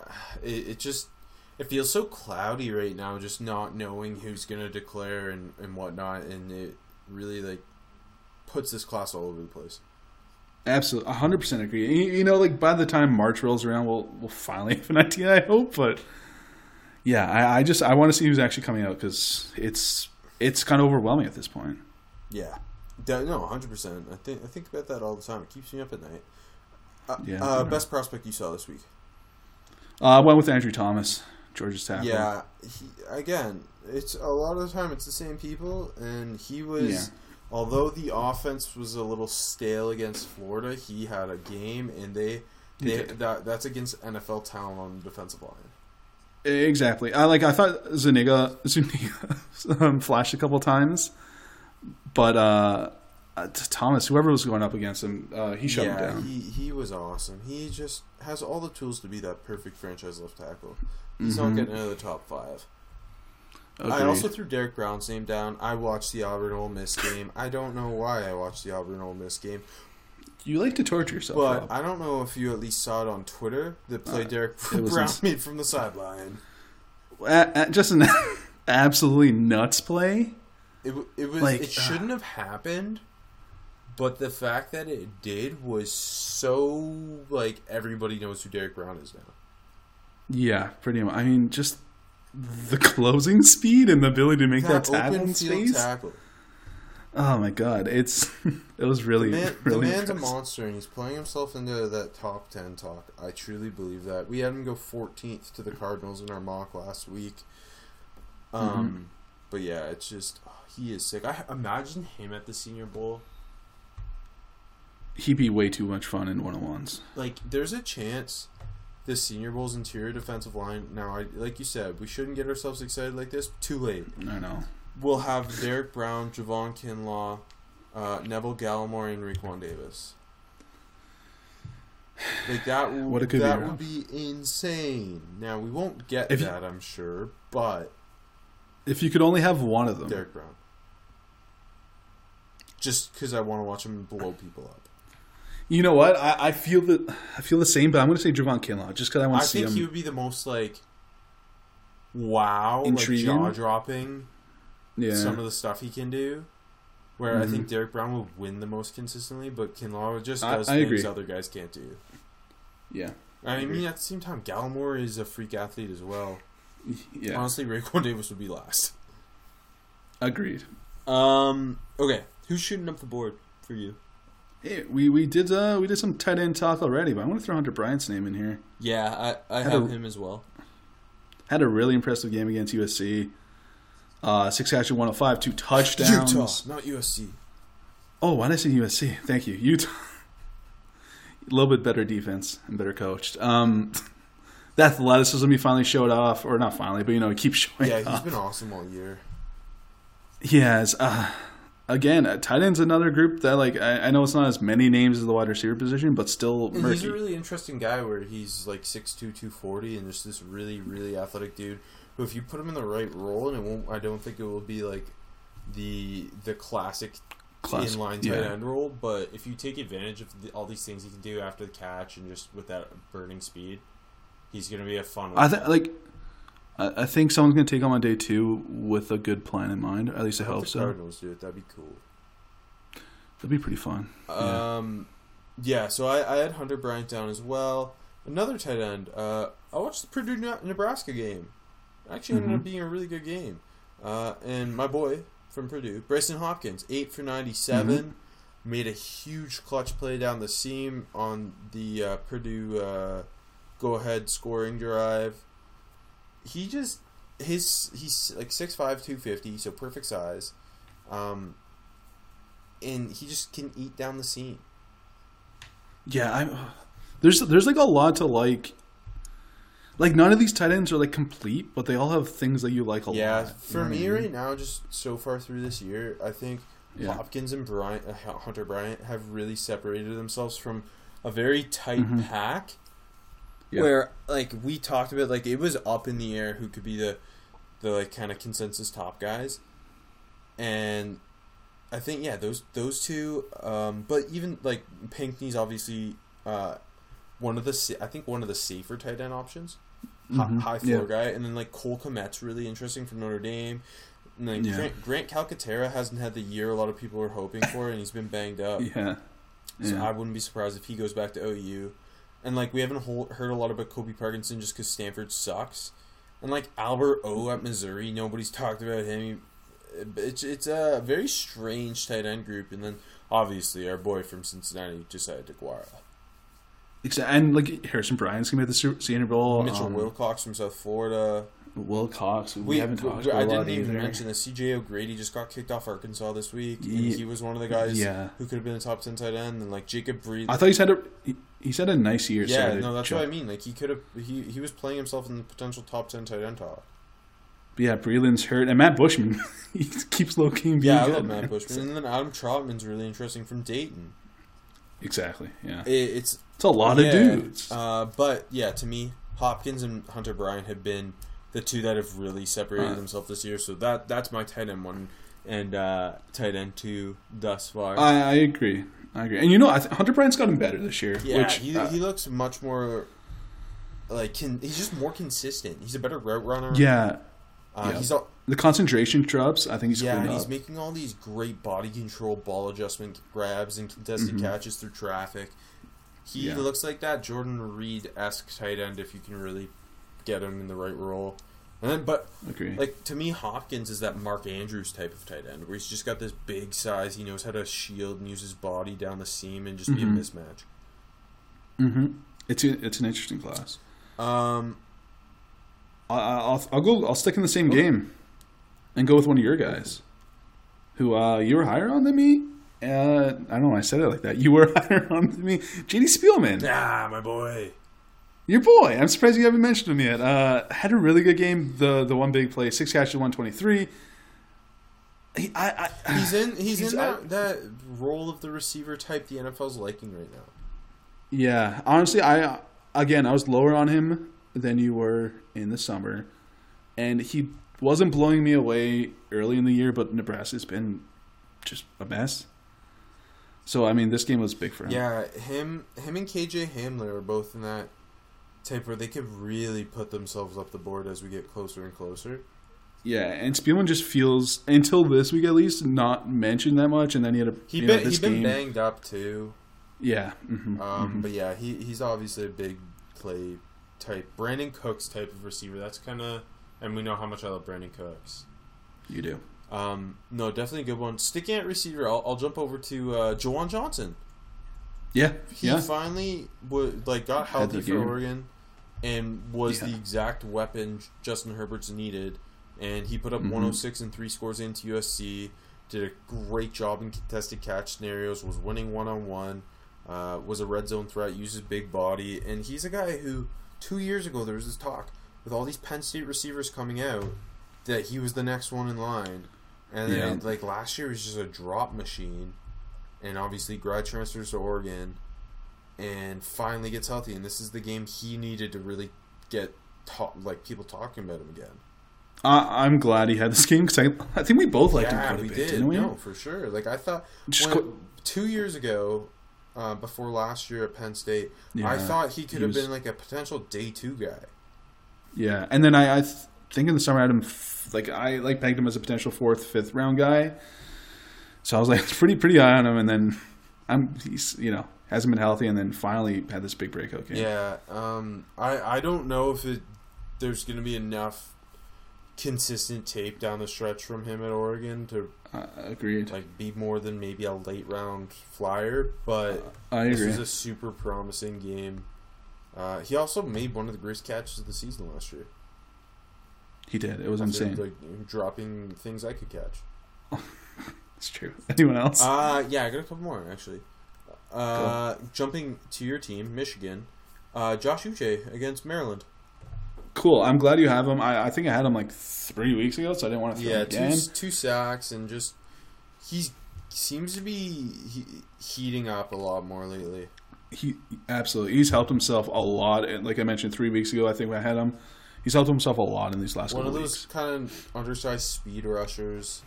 *sighs* it, it just it feels so cloudy right now, just not knowing who's gonna declare and and whatnot, and it really like puts this class all over the place. Absolutely, hundred percent agree. You, you know, like by the time March rolls around, we'll we'll finally *laughs* have an idea. I hope, but yeah, I, I just I want to see who's actually coming out because it's it's kind of overwhelming at this point. Yeah, no, hundred percent. I think I think about that all the time. It keeps me up at night. Uh, Yeah, uh, best prospect you saw this week? Uh, I went with Andrew Thomas, Georgia's tackle. Yeah, he, again, it's a lot of the time it's the same people, and he was. Yeah. Although the offense was a little stale against Florida, he had a game, and they, they that that's against NFL talent on the defensive line. exactly. I like I thought Zuniga Zuniga *laughs* um, flashed a couple times, but uh, uh, Thomas, whoever was going up against him, uh, he shut him down. he he was awesome. He just has all the tools to be that perfect franchise left tackle. He's Mhm. not getting of the top five. I also threw Derrick Brown's name down. I watched the Auburn Ole Miss game. I don't know why I watched the Auburn Ole Miss game, you like to torture yourself, but Rob. I don't know if you at least saw it on Twitter. The play Uh, Derrick Brown ins- *laughs* made from the sideline. Just an *laughs* absolutely nuts play. It it was Like, it shouldn't have happened, but the fact that it did was so like everybody knows who Derrick Brown is now. Yeah, pretty much. I mean, just the closing speed and the ability to make that, tackle open in space. tackle. Oh my god, it's *laughs* it was really The, man, really the man's a monster, and he's playing himself into that top ten talk. I truly believe that. We had him go 14th to the Cardinals in our mock last week. Um, Mm-hmm. but yeah, it's just oh, he is sick. I imagine him at the Senior Bowl. He'd be way too much fun in one on ones. Like, there's a chance the Senior Bowl's interior defensive line. Now, I like you said, we shouldn't get ourselves excited like this. Too late. I know. We'll have Derrick Brown, Javon Kinlaw, uh, Neville Gallimore, and Raekwon Davis. Like that, w- What it could be, that Rob. would be insane. Now we won't get If you- that, I'm sure, but If you could only have one of them, Derrick Brown, just because I want to watch him blow people up. You know what? I, I feel that I feel the same, but I'm going to say Javon Kinlaw just because I want to see him. I think he would be the most like, wow, Intriguing. like jaw dropping. yeah, Some of the stuff he can do. where I Mhm. think Derrick Brown will win the most consistently, but Kinlaw just does I things agree. other guys can't do. Yeah, I agree. mean, at the same time, Gallimore is a freak athlete as well. *laughs* yeah, Honestly, Raekwon Davis would be last. agreed. Um. Okay, who's shooting up the board for you? Hey, we we did uh we did some tight end talk already, but I want to throw Hunter Bryant's name in here. Yeah, I I Had have a- him as well. Had a really impressive game against USC. Uh, six catches, 105, two touchdowns. Utah, not USC. Oh, why did I say USC? Thank you, Utah. *laughs* a little bit better defense and better coached. Um, *laughs* the athleticism he finally showed off, or not finally, but you know he keeps showing. Yeah, he's off. been awesome all year. He has. Uh, again, uh, tight end's another group that like I, I know it's not as many names as the wide receiver position, but still murky. he's a really interesting guy where he's like 6'2", 240 and just this really, really athletic dude who if you put him in the right role and it won't I don't think it will be like the the classic Classic, inline tight yeah. end role, but if you take advantage of the, all these things he can do after the catch and just with that burning speed, he's going to be a fun. I think like I, I think someone's gonna take him on day two with a good plan in mind. At least I hope the so. Cardinals do it. That'd be cool. That'd be pretty fun. Yeah. Um, yeah. So I, I had Hunter Bryant down as well. Another tight end. Uh, I watched the Purdue Nebraska game. Actually, ended Mhm. up being a really good game. Uh, and my boy from Purdue, Brycen Hopkins, eight for 97 made a huge clutch play down the seam on the uh, Purdue uh, go-ahead scoring drive. He just his he's like 6'5", 250, so perfect size. Um, and he just can eat down the seam. Yeah, I'm. There's there's like a lot to like. Like none of these tight ends are like complete, but they all have things that you like a yeah, lot. Yeah, for me I mean? right now, just so far through this year, I think Yeah. Hopkins and Bryant, uh, Hunter Bryant have really separated themselves from a very tight Mhm. pack. Yeah. Where like we talked about, like it was up in the air who could be the the like kind of consensus top guys, and I think yeah those those two. Um, but even like Pinkney's obviously uh, one of the I think one of the safer tight end options Mhm. high floor Yeah. guy, and then like Cole Kmet's really interesting from Notre Dame. And like Yeah. Grant, Grant Calcaterra hasn't had the year a lot of people are hoping for, and he's been banged up. *laughs* Yeah. So Yeah. I wouldn't be surprised if he goes back to OU. And like we haven't hol- heard a lot about Colby Parkinson just because Stanford sucks. And like Albert O at Missouri, nobody's talked about him. It's it's a very strange tight end group, and then obviously our boy from Cincinnati, Josiah DeGuara. Exa- And like Harrison Bryant's gonna be at the Senior Bowl. Mitchell um, Wilcox from South Florida. Wilcox, We, We, haven't talked I a lot didn't even either. mention that CJ O'Grady just got kicked off Arkansas this week, and Ye- he was one of the guys Yeah. who could have been a top ten tight end. And like Jacob Breed, I thought he's had a he, he's had a nice year. yeah, to no, that's jump- what I mean. Like he could have, he he was playing himself in the potential top ten tight end talk. Yeah, Breeland's hurt, and Matt Bushman *laughs* he keeps low key. Yeah, I love Matt *laughs* Bushman, and then Adam Trautman's really interesting from Dayton. Exactly. Yeah, It, it's it's a lot yeah, of dudes. Uh, but yeah, to me, Hopkins and Hunter Bryant have been the two that have really separated Uh. themselves this year. So that that's my tight end one and uh, tight end two thus far. I, I agree. I agree. And you know, I th- Hunter Bryant's gotten better this year. yeah, which he, uh, he looks much more like can, he's just more consistent. He's a better route runner. yeah, uh, yeah. he's all, the concentration drops. I think he's yeah, and he's up. making all these great body control, ball adjustment grabs, and contested Mhm. catches through traffic. He Yeah. looks like that Jordan Reed esque tight end if you can really get him in the right role. And then, but like to me, Hopkins is that Mark Andrews type of tight end where he's just got this big size. He knows how to shield and use his body down the seam and just Mhm. be a mismatch. hmm It's a, it's an interesting class. Um, I, I- I'll I'll go. I'll stick in the same game, and go with one of your guys, who uh, you were higher on than me. Uh, I don't know. I said it like that. You were *laughs* higher on than me. JD Spielman, ah, my boy. Your boy. I'm surprised you haven't mentioned him yet. Uh, had a really good game. The the one big play, six catches, one twenty three. He, I, I, He's in. *sighs* He's, He's in that, that role of the receiver type the NFL's liking right now. Yeah, honestly, I again I was lower on him than you were in the summer, and he wasn't blowing me away early in the year, but Nebraska's been just a mess. So I mean, this game was big for him. Yeah, him, him, and KJ Hamler are both in that type where they could really put themselves up the board as we get closer and closer. Yeah, and Spielman just feels until this week at least not mentioned that much, and then he had a He been know, this he been game. banged up too. Yeah, hmm Um, But yeah, he he's obviously a big play type, Brandin Cooks type of receiver. That's kind of, and we know how much I love Brandin Cooks. you do. Um, no, definitely a good one. Sticking at receiver, I'll, I'll jump over to uh, Juwan Johnson. Yeah, He yeah, finally would like got healthy for game. Oregon, and was Yeah. the exact weapon Justin Herbert's needed. And he put up Mhm. 106 and three scores into USC. Did a great job in contested catch scenarios. Was winning one on one. Was a red zone threat. Uses big body, and he's a guy who two years ago there was this talk with all these Penn State receivers coming out that he was the next one in line. And then Yeah. like last year was just a drop machine, and obviously grad transfers to Oregon, and finally gets healthy. And this is the game he needed to really get like people talking about him again. I, I'm glad he had this game because I, I think we both liked him quite a we bit, did. didn't we? No, for sure. Like I thought when- qu- two years ago, uh, before last year at Penn State, I thought he could he have was- been like a potential day two guy. Yeah, and then I, I th- think in the summer I had him f- like I like pegged him as a potential fourth, fifth round guy. So I was like *laughs* pretty pretty high on him, and then I'm he's you know hasn't been healthy, and then finally had this big breakout game. Yeah, um, I I don't know if it there's going to be enough consistent tape down the stretch from him at Oregon to Uh, agreed. like be more than maybe a late round flyer, but I this is a super promising game. Uh, he also made one of the greatest catches of the season last year. he did. It was After, insane. Like dropping things I could catch. *laughs* it's true. Anyone else? Uh, yeah, I got a couple more actually. Uh, jumping to your team, Michigan. Uh, Josh Uche against Maryland. cool. I'm glad you have him. I, I think I had him like three weeks ago, so I didn't want to throw Yeah, him two again. two sacks and just he seems to be he, heating up a lot more lately. He absolutely he's helped himself a lot. And like I mentioned three weeks ago, I think I had him. He's helped himself a lot in these last weeks. One of those weeks. kind of undersized speed rushers.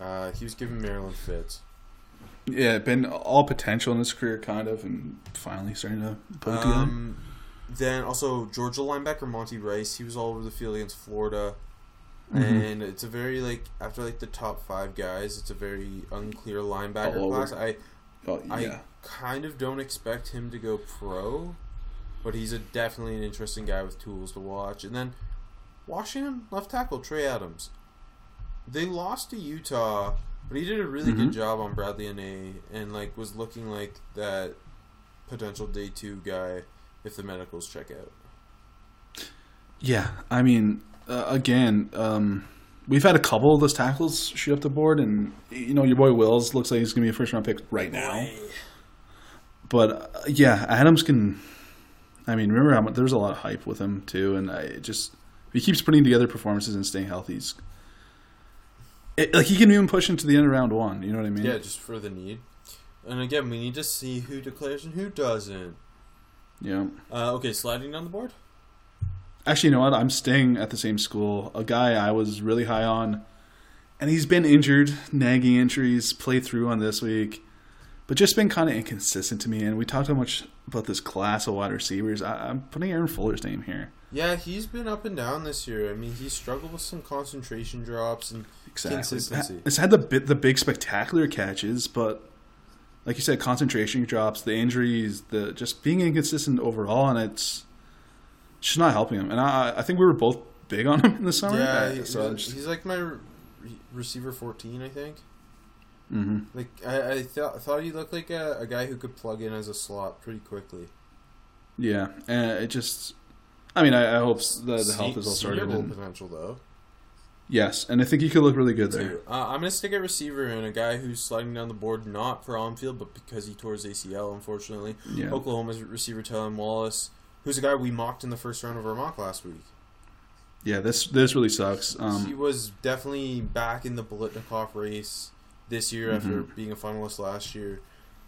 Uh, he was giving Maryland fits. Yeah, been all potential in his career, kind of, and finally starting to put it together. Um, then also Georgia linebacker Monty Rice. He was all over the field against Florida, Mm-hmm. and it's a very like after like the top five guys, it's a very unclear linebacker All over. class. I Oh, I kind of don't expect him to go pro, but he's a definitely an interesting guy with tools to watch. And then Washington left tackle Trey Adams. They lost to Utah, but he did a really good Mhm. job on Bradley Anae, and like was looking like that potential day two guy if the medicals check out. yeah. I mean, uh, again, um, we've had a couple of those tackles shoot up the board, and you know, your boy Wills looks like he's gonna be a first round pick right now. But uh, yeah, Adams can. I mean, remember how much there was a lot of hype with him too, and I just if he keeps putting together performances and staying healthy, he's it, like he can even push into the end of round one. You know what I mean? Yeah, just for the need. And again, we need to see who declares and who doesn't. Yeah. Uh, okay, sliding down the board. Actually, you know what? I'm staying at the same school. A guy I was really high on, and he's been injured, nagging injuries, played through on this week, but just been kind of inconsistent to me. And we talked so much about this class of wide receivers. I, I'm putting Aaron Fuller's name here. Yeah, he's been up and down this year. I mean, he struggled with some concentration drops and Exactly. consistency. It's had the bit, the big spectacular catches, but like you said, concentration drops, the injuries, the just being inconsistent overall, and it's just not helping him. And I, I think we were both big on him in the summer. Yeah, Uh, he- so he's, just- like my re- receiver 14, I think. mhm. Like I, I thought, thought he looked like a, a guy who could plug in as a slot pretty quickly. Yeah, and it just. I mean, I, I hope the, the health is all Senior sorted. Bowl potential though. yes, and I think he could look really good there. Uh, I'm gonna stick a receiver and a guy who's sliding down the board not for on field, but because he tore his ACL, unfortunately. Yeah, Oklahoma's receiver Tylan Wallace, who's a guy we mocked in the first round of our mock last week. yeah. This this really sucks. he Um, was definitely back in the Biletnikoff race this year after Mhm. being a finalist last year.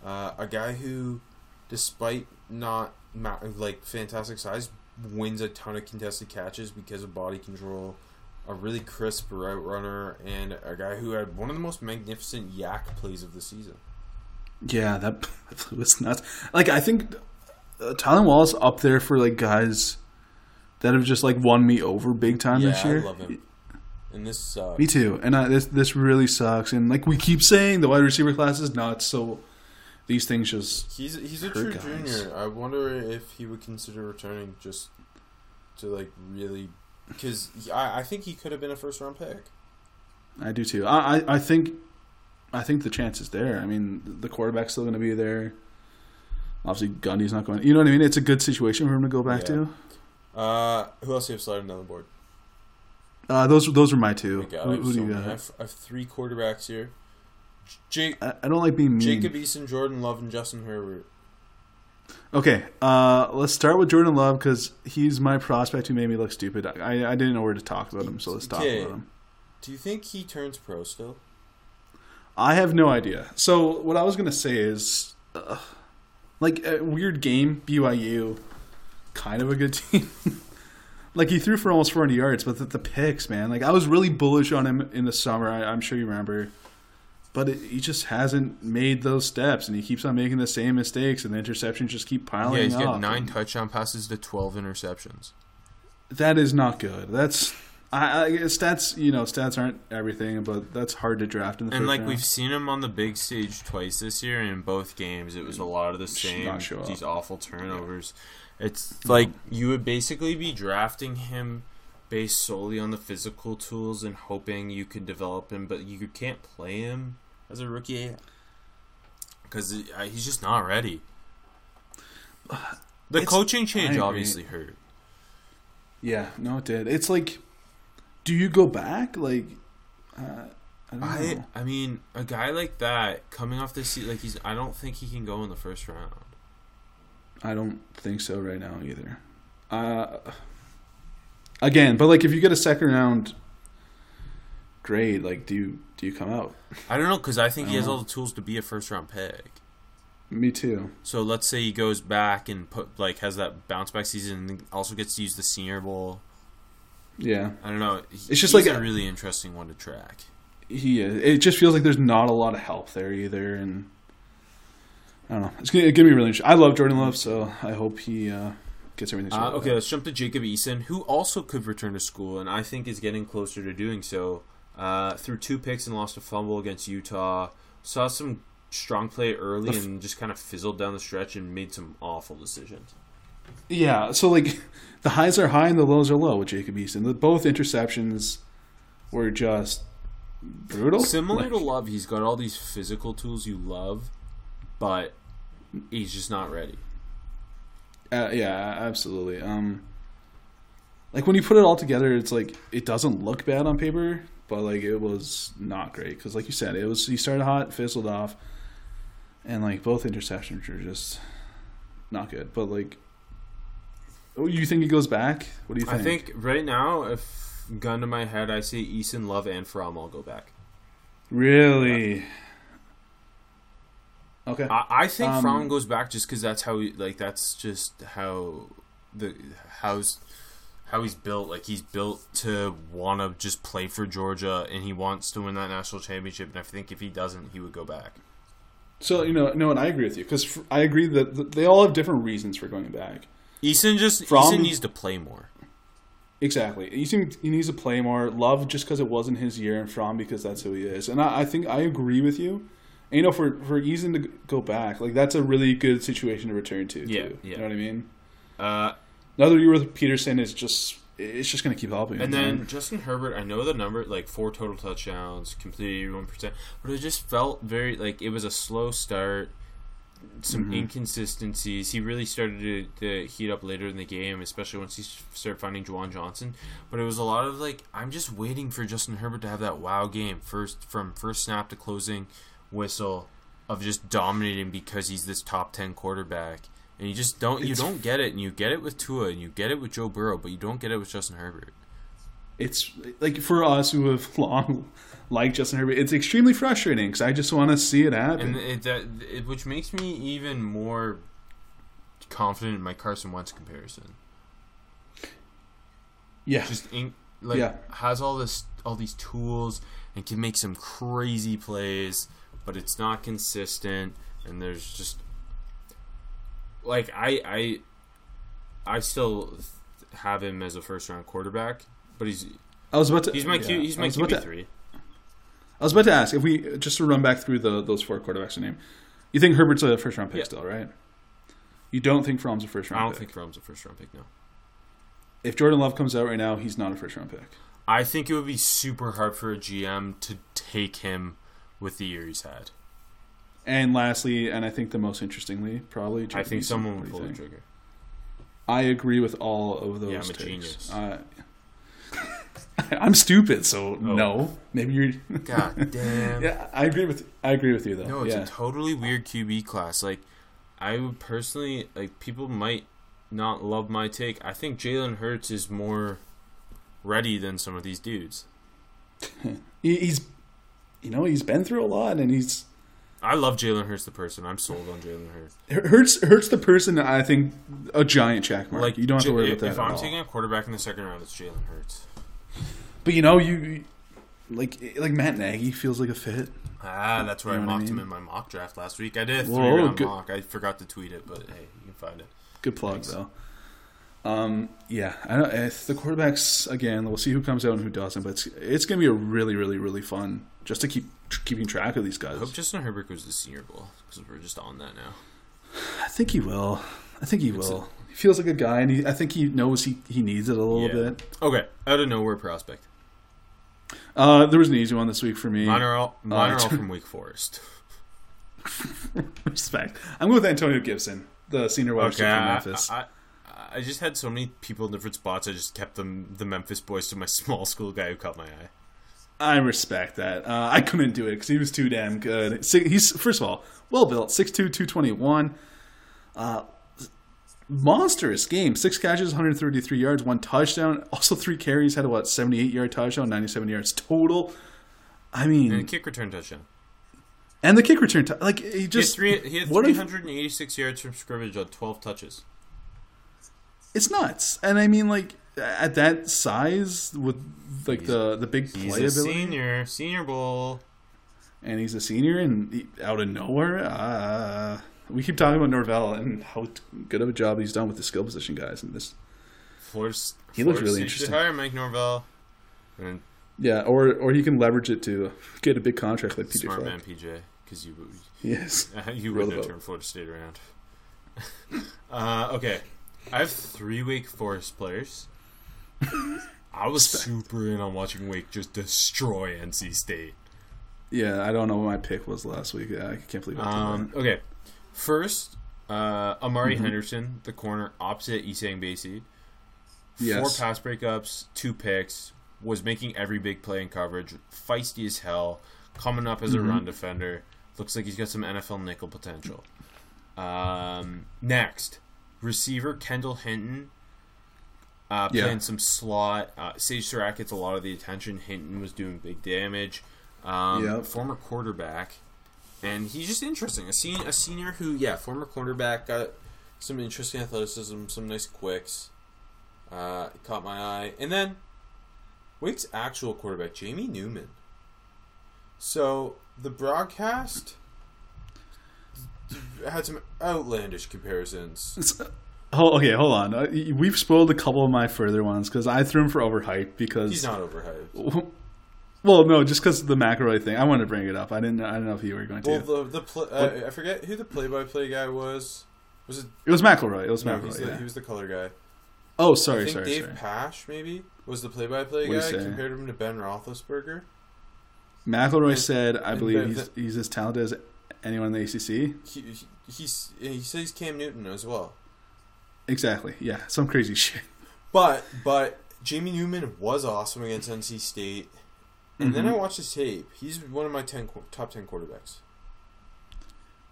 Uh, a guy who, despite not ma- like fantastic size, wins a ton of contested catches because of body control. A really crisp route runner and a guy who had one of the most magnificent YAC plays of the season. yeah, that, *laughs* was nuts. Like I think uh, Tylan Wallace up there for like guys that have just like won me over big time yeah, this year. I love him. and this sucks. Me too. And I, this this really sucks. And like we keep saying, the wide receiver class is nuts. So these things just He's he's a true guys. junior. I wonder if he would consider returning just to like really because I, I think he could have been a first round pick. I do too. I, I I think I think the chance is there. I mean, the quarterback's still going to be there. Obviously, Gundy's not going. You know what I mean? It's a good situation for him to go back Yeah. to. Uh, who else do you have sliding down the board? Uh, those those are my two. Oh my God, Who, who do you many. I, got? have, I have three quarterbacks here. Jake, I, I don't like being mean. Jacob Eason, Jordan Love, and Justin Herbert. Okay, uh, let's start with Jordan Love because he's my prospect who made me look stupid. I, I didn't know where to talk about him, so let's talk Okay. about him. Do you think he turns pro still? I have no idea. So what I was gonna say is, uh, like a weird game, BYU, kind of a good *laughs* team. like he threw for almost 400 yards, but the, the picks, man. Like I was really bullish on him in the summer. I, I'm sure you remember, but it, he just hasn't made those steps, and he keeps on making the same mistakes, and the interceptions just keep piling up. yeah, he's got nine touchdown passes to twelve interceptions. that is not good. That's. I, I stats, you know, stats aren't everything, but that's hard to draft in the And like round. we've seen him on the big stage twice this year, and in both games, it was a lot of the same. These awful turnovers. It's like you would basically be drafting him based solely on the physical tools and hoping you could develop him, but you can't play him as a rookie because he's just not ready. The It's- coaching change obviously hurt. Yeah, no, it did. It's like, do you go back? Like, uh, I don't I know. I mean, a guy like that coming off this seat, like he's, I don't think he can go in the first round. I don't think so right now either. Uh, again, but like, if you get a second round grade, like, do you do you come out? I don't know because I think he has Uh-huh. all the tools to be a first round pick. Me too. So let's say he goes back and put like has that bounce back season, and also gets to use the Senior Bowl. Yeah, I don't know. It's just like a a- really interesting one to track. he is. It just feels like there's not a lot of help there either, and I don't know. It's gonna, it's gonna be really interesting. I love Jordan Love, so I hope he uh, gets everything. Uh, okay, let's jump to Jacob Eason, who also could return to school, and I think is getting closer to doing so. Uh, threw two picks and lost a fumble against Utah. Saw some strong play early f- and just kind of fizzled down the stretch and made some awful decisions. Yeah, so like *laughs* the highs are high and the lows are low with Jacob Eason. The, both interceptions were just brutal. Similar Like, to Love, he's got all these physical tools you love, but he's just not ready. uh, yeah, absolutely. Um, like when you put it all together, it's like it doesn't look bad on paper, but like it was not great because, like you said, it was he started hot, fizzled off, and like both interceptions were just not good. But like, oh, you think it goes back? What do you think? I think right now, if gun to my head, I say Eason, Love, and Fromm all go back. really. Okay. I, I think Um, Fromm goes back just because that's how he like. That's just how the how's how he's built. Like he's built to want to just play for Georgia, and he wants to win that national championship. And I think if he doesn't, he would go back. So you know, no, and I agree with you because I agree that they all have different reasons for going back. Eason just Fromm- Eason needs to play more. Exactly, he seems he needs to play more. Love just because it wasn't his year, and Fromm because that's who he is. And I, I think I agree with you. And, you know, for for Eason to go back, like that's a really good situation to return to. Yeah, too. yeah. You know what I mean? Uh, Another year with Petersen is just it's just going to keep helping. And then man. Justin Herbert, I know the number, like four total touchdowns, completed one percent, but it just felt very like it was a slow start, some Mm-hmm. inconsistencies. He really started to, to heat up later in the game, especially once he started finding Juwan Johnson. But it was a lot of like I'm just waiting for Justin Herbert to have that wow game first from first snap to closing whistle of just dominating because he's this top ten quarterback. And you just don't you don't get it, and you get it with Tua, and you get it with Joe Burrow, but you don't get it with Justin Herbert. it's like for us who have *laughs* long liked Justin Herbert, it's extremely frustrating because I just want to see it happen. and it, that it, which makes me even more confident in my Carson Wentz comparison. yeah, Just in, like Yeah. has all this all these tools and can make some crazy plays, but it's not consistent. And there's just like I I I still have him as a first round quarterback, but he's I was about to he's my yeah, Q, he's my QB three. I was about to ask if we just to run back through the those four quarterbacks name. You think Herbert's a first round pick Yeah. still, right? You don't think Fromm's a first round I don't pick. think Fromm's a first round pick. No. if Jordan Love comes out right now, he's not a first round pick. I think it would be super hard for a GM to take him with the year he's had. And lastly, and I think the most interestingly, probably, I think Eason. someone What would do you pull the trigger. I agree with all of those. Yeah, I'm a takes. genius. I- uh, *laughs* I'm stupid, so Oh. no. Maybe you're. *laughs* God damn. yeah, I agree with. I agree with you though. No, it's yeah. a totally weird QB class. Like, I would personally like people might not love my take. I think Jalen Hurts is more ready than some of these dudes. *laughs* He's, you know, he's been through a lot, and he's I love Jalen Hurts the person. I'm sold on Jalen Hurts. hurts hurts the person. I think a giant check mark. Like you don't have to worry if, about that If I'm all. taking a quarterback in the second round, it's Jalen Hurts. But you know, you like like Matt Nagy feels like a fit. Ah, that's where You I know I mocked him mean? in my mock draft last week. I did a three Whoa, round good- mock. I forgot to tweet it, but hey, you can find it. Good plug Thanks. though. Um, yeah, I don't, if the quarterbacks again. We'll see who comes out and who doesn't, but it's, it's going to be a really, really, really fun just to keep tr- keeping track of these guys. I hope Justin Herbert goes to the Senior Bowl because we're just on that now. I think he will. I think he will. he feels like a guy, and he, I think he knows he, he needs it a little Yeah. bit. Okay, out of nowhere prospect. Uh, there was an easy one this week for me. Mine are all, mine are all it's- *laughs* from Wake Forest. Respect. I'm going with Antonio Gibson, the senior wide Okay, receiver from Memphis. I, I just had so many people in different spots. I just kept them the Memphis boys to my *laughs* small school guy who caught my eye. I respect that. Uh, I couldn't do it because he was too damn good. He's first of all well built, 6'2", 221. Uh, monstrous game. Six catches, 133 yards, one touchdown. Also three carries, had a what, 78 yard touchdown, 97 yards total. I mean, And a kick return touchdown. and the kick return, t- like he He had, just three, he had what if- 386 yards from scrimmage on 12 touches. It's nuts. And I mean, like at that size with like He's- the the big He's playability, a senior, senior bowl. and he's a senior, and he, out of nowhere, uh, we keep talking about Norvell and how good of a job he's done with the skill position guys, and this, Florida, He looks really interesting. should hire Mike Norvell. And yeah, or or he can leverage it to get a big contract like PJ smart Fleck. man PJ, because you Yes, *laughs* you the have turned Florida State around. *laughs* uh, okay, I have three Wake Forest players. *laughs* I was super in on watching Wake just destroy NC State. yeah. I don't know what my pick was last week. I can't believe I Um, okay, first, uh, Amari Mm-hmm. Henderson, the corner opposite Essang Bassey. Yes. Four pass breakups, two picks, was making every big play in coverage, feisty as hell, coming up as Mm-hmm. a run defender. Looks like he's got some NFL nickel potential. Um, next, receiver Kendall Hinton. Uh, Yeah. playing some slot. Uh, Sage Surratt gets a lot of the attention. Hinton was doing big damage. Um, Yep. Former quarterback. And he's just interesting. A, sen- a senior who, yeah, former quarterback, got some interesting athleticism, some nice quicks. Uh, caught my eye. And then Wake's actual quarterback, Jamie Newman. So the broadcast had some outlandish comparisons. It's, oh, okay, hold on. Uh, we've spoiled a couple of my further ones because I threw him for overhyped because He's not overhyped. *laughs* Well, no, just because of the McElroy thing. I wanted to bring it up. I didn't. I don't know if you were going to. Well, the the pl- uh, I forget who the play-by-play guy was. Was it? it was McElroy. It was No, McElroy. the, yeah. he was the color guy. Oh, I sorry, think sorry, Dave sorry. Pasch maybe was the play-by-play What'd guy. Compared him to Ben Roethlisberger. McElroy And- said, "I believe the- he's he's as talented as anyone in the ACC." He, he he's he says Cam Newton as well. Exactly. Yeah, some crazy *laughs* shit. But but Jamie Newman was awesome against NC State. And then I Mm-hmm. watched his tape. He's one of my 10 top 10 quarterbacks.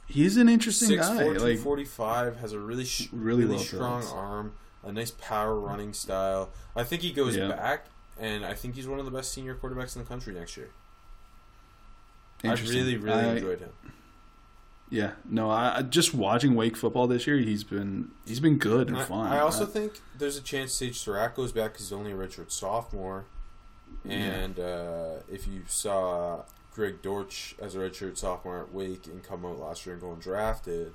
He's an interesting 6'4", guy. Like 245, has a really sh- Really really, strong arm, a nice power running style. I think he goes Yeah. back, and I think he's one of the best senior quarterbacks in the country next year. I really, really I- enjoyed him. Yeah, no, I I- just watching Wake football this year. He's been he's been good and I, fun. I also Uh, think there's a chance Sage Surratt goes back because he's only a redshirt sophomore. And uh, if you saw Greg Dortch as a redshirt sophomore at Wake and come out last year and go undrafted,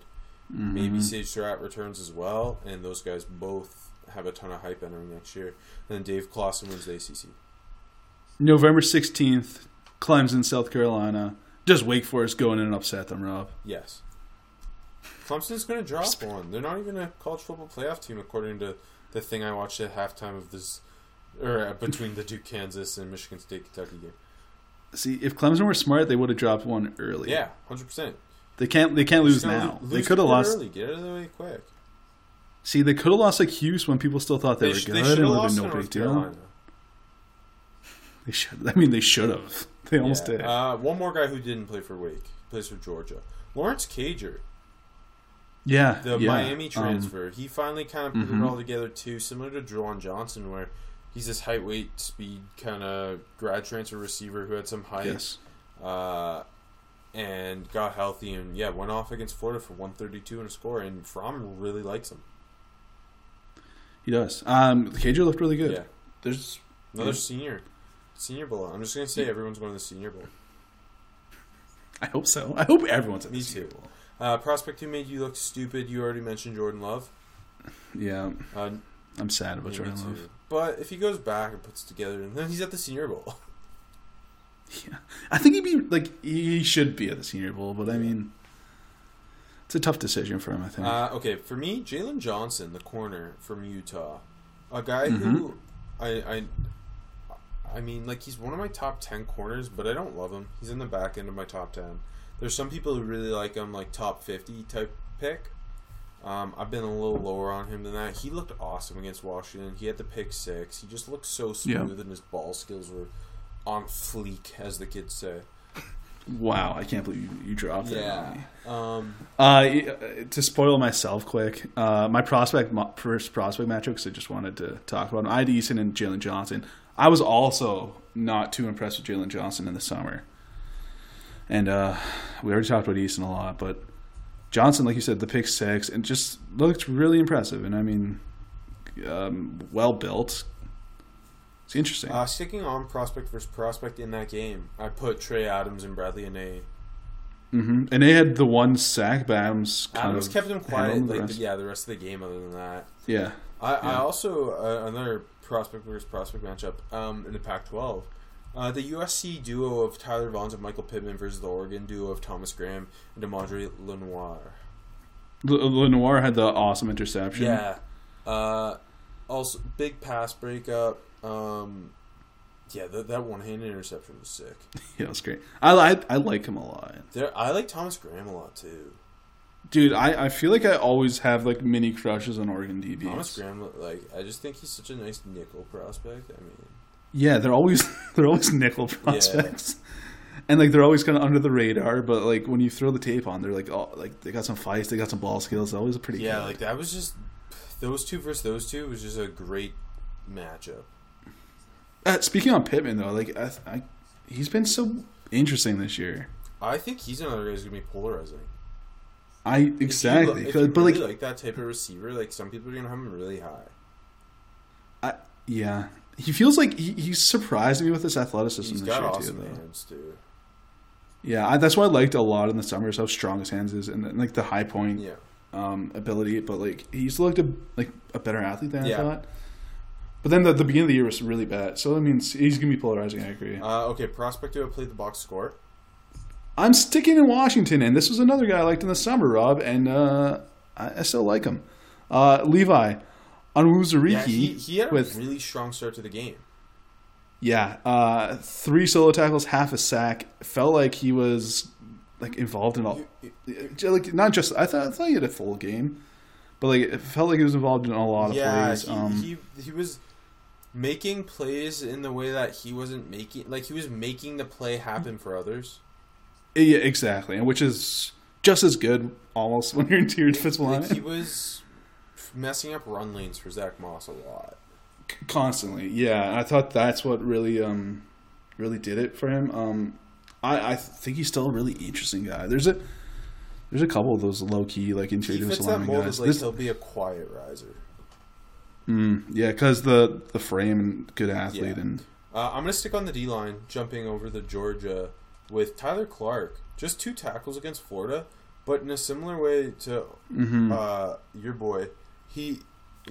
mhm. maybe Sage Surratt returns as well, and those guys both have a ton of hype entering next year. And then Dave Clawson wins the ACC. November sixteenth, Clemson, South Carolina. Does Wake Forest go in and upset them, Rob? Yes. Clemson's going to drop one. They're not even a college football playoff team, according to the thing I watched at halftime of this, or uh, between the Duke, Kansas, and Michigan State, Kentucky game. See, if Clemson were smart, they would have dropped one early. Yeah, hundred percent. They can't. They can't lose now. they could have lost. Early. Get out of the way quick. See, they could have lost like Hughes when people still thought they, they were sh- good. They should have lost been no big deal. They should. I mean, they should have. They almost yeah. did. Uh, one more guy who didn't play for Wake plays for Georgia. Lawrence Cager. Yeah, the yeah. Miami Um, transfer. he finally kind of put mhm. it all together too, similar to Juwan Johnson, where he's this height, weight, speed kind of grad transfer receiver who had some height. yes. uh, and got healthy and yeah went off against Florida for 132 and a score and Fromm really likes him. He does. Um, Cager looked really good. Yeah, There's another senior, senior bowl. I'm just gonna say everyone's going to the senior bowl. I hope so. I hope everyone's at Me the Super too. Bowl. Uh, prospect who made you look stupid? You already mentioned Jordan Love. Yeah, Uh, I'm sad about Jordan me Love. But if he goes back and puts together, then he's at the Senior Bowl. *laughs* Yeah, I think he'd be like he should be at the Senior Bowl, but I mean, it's a tough decision for him. I think. Uh, okay, for me, Jaylon Johnson, the corner from Utah, a guy Mm-hmm. who I, I, I mean, like he's one of my top ten corners, but I don't love him. He's in the back end of my top ten. There's some people who really like him, like top fifty type pick. Um, I've been a little lower on him than that. He looked awesome against Washington. He had the pick six. He just looked so Yeah. smooth, and his ball skills were on fleek, as the kids say. wow, I can't believe you, you dropped that. on me. Um, Uh, to spoil myself quick, uh, my prospect mo- first prospect matchup because I just wanted to talk about him. I had Eason and Jaylon Johnson. I was also not too impressed with Jaylon Johnson in the summer, and uh, we already talked about Eason a lot, but Johnson, like you said, the pick six and just looked really impressive. And I mean, um, well built. It's interesting. Uh, sticking on prospect versus prospect in that game, I put Trey Adams and Bradley Anae. hmm And they had the one sack, but Adams kind Adams of kept him quiet, handled the yeah, the rest of the game. Other than that, yeah. I, I also uh, another prospect versus prospect matchup um, in the Pac-12. Uh, the USC duo of Tyler Vaughns and Michael Pittman versus the Oregon duo of Thomas Graham and Deommodore Lenoir. L- Lenoir had the awesome interception. Yeah. Uh, also, big pass breakup. Um, yeah, that, that one-handed interception was sick. *laughs* Yeah, it was great. I, I I like him a lot, There, I like Thomas Graham a lot too. Dude. I, I feel like I always have like mini crushes on Oregon DBs. Thomas Graham, like, I just think he's such a nice nickel prospect. I mean, Yeah, they're always *laughs* they're always nickel prospects, and like they're always kind of under the radar. But like when you throw the tape on, they're like oh like they got some fights, they got some ball skills. Always a pretty yeah, good. like that was just those two versus those two was just a great matchup. Uh, speaking on Pittman though, like I, I, he's been so interesting this year. I think he's another guy who's gonna be polarizing. I If you exactly, if you but really like like that type of receiver, like some people are gonna have him really high. I, yeah, he feels like he, he's surprised me with his athleticism He's this year awesome too. Though. hands too. Yeah, I, that's what I liked a lot in the summers. how strong his hands is and, and like the high point Yeah, um, ability. But like he's looked a, like a better athlete than Yeah. I thought. But then the, the beginning of the year was really bad, so I mean he's gonna be polarizing. I agree. uh, okay. Prospect who played the box score. I'm sticking in Washington, and this was another guy I liked in the summer, Rob, and uh, I, I still like him. Uh, Levi Onwuzurike Yeah, he, he had a with really strong start to the game. yeah, uh, three solo tackles, half a sack. Felt like he was like involved in all, like not just. I thought I thought he had a full game, but like it felt like he was involved in a lot of yeah, plays. he, um, he he was making plays in the way that he wasn't making like he was making the play happen for others. Yeah, exactly, and which is just as good almost *laughs* when you're your defensive line. Like he was messing up run lanes for Zach Moss a lot. constantly yeah i thought that's what really um really did it for him um i i think he's still a really interesting guy there's a there's a couple of those low-key like He interior defensive that lineman guys like This- he'll be a quiet riser. mm, yeah because the the frame and good athlete Yeah. and Uh, I'm gonna stick on the D line, jumping over the Georgia with Tyler Clark. Just two tackles against Florida, but in a similar way to mm-hmm. uh, your boy, he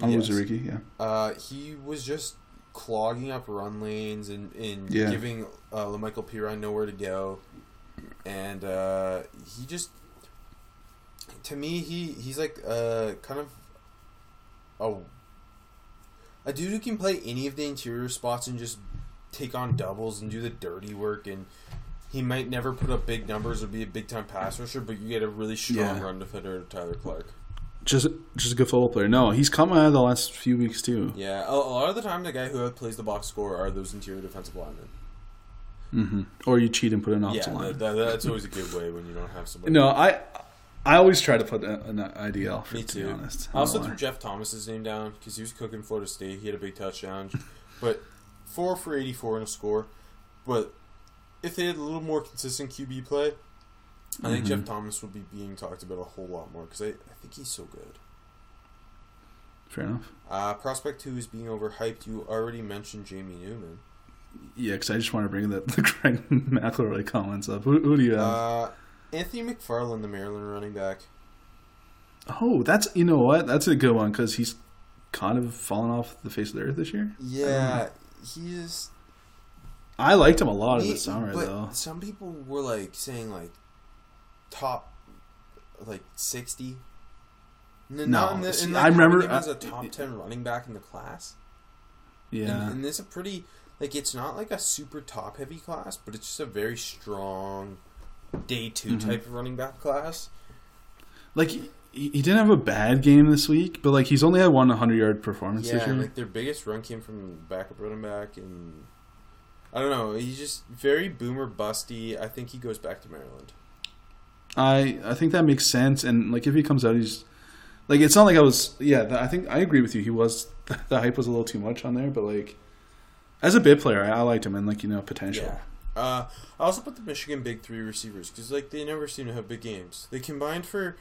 on yes, Wuzuriki, yeah uh, he was just clogging up run lanes and, and Yeah. giving uh, Lamical Perine nowhere to go. And uh, he just, to me, he he's like uh, kind of a a dude who can play any of the interior spots and just take on doubles and do the dirty work. And he might never put up big numbers or be a big time pass rusher, but you get a really strong Yeah. run defender, Tyler Clark. Just just a good football player. No, he's come out of the last few weeks too. Yeah, a, a lot of the time, the guy who plays the box score are those interior defensive linemen. Mm-hmm. Or you cheat and put an Yeah, offensive line. that, that, that's always a good way when you don't have somebody. No, I I always try to put an IDL. For, Me To too. be honest, I also threw. Jeff Thomas's name down because he was cooking Florida State. He had a big touchdown, *laughs* but four for eighty-four in a score. But if they had a little more consistent QB play, I think Mm-hmm. Jeff Thomas would be being talked about a whole lot more because I, I think he's so good. Fair enough. Uh, prospect two is being overhyped. You already mentioned Jamie Newman. Yeah, because I just want to bring the, *laughs* the Greg McElroy comments up. Who, who do you have? Uh, Anthony McFarland, the Maryland running back. oh, that's you know what? That's a good one because he's kind of fallen off the face of the earth this year. Yeah, he is. I liked him a lot in He- the summer but though. Some people were like saying like top like sixty. No, not in the, in I remember- having him as I- a top ten running back in the class. Yeah, and, and this is a pretty like it's not like a super top heavy class, but it's just a very strong day 2 Mm-hmm. type of running back class. like he, he didn't have a bad game this week, but like he's only had one 100 yard performance Yeah, this year. like their biggest run came from backup running back, and I don't know. He's just very boomer busty. I think he goes back to Maryland. I I think that makes sense, and like if he comes out, he's like it's not like I was. Yeah, I think I agree with you. He was *laughs* the hype was a little too much on there, but like as a bit player, I, I liked him and like you know potential. Yeah. Uh, I also put the Michigan big three receivers because like they never seem to have big games. They combined for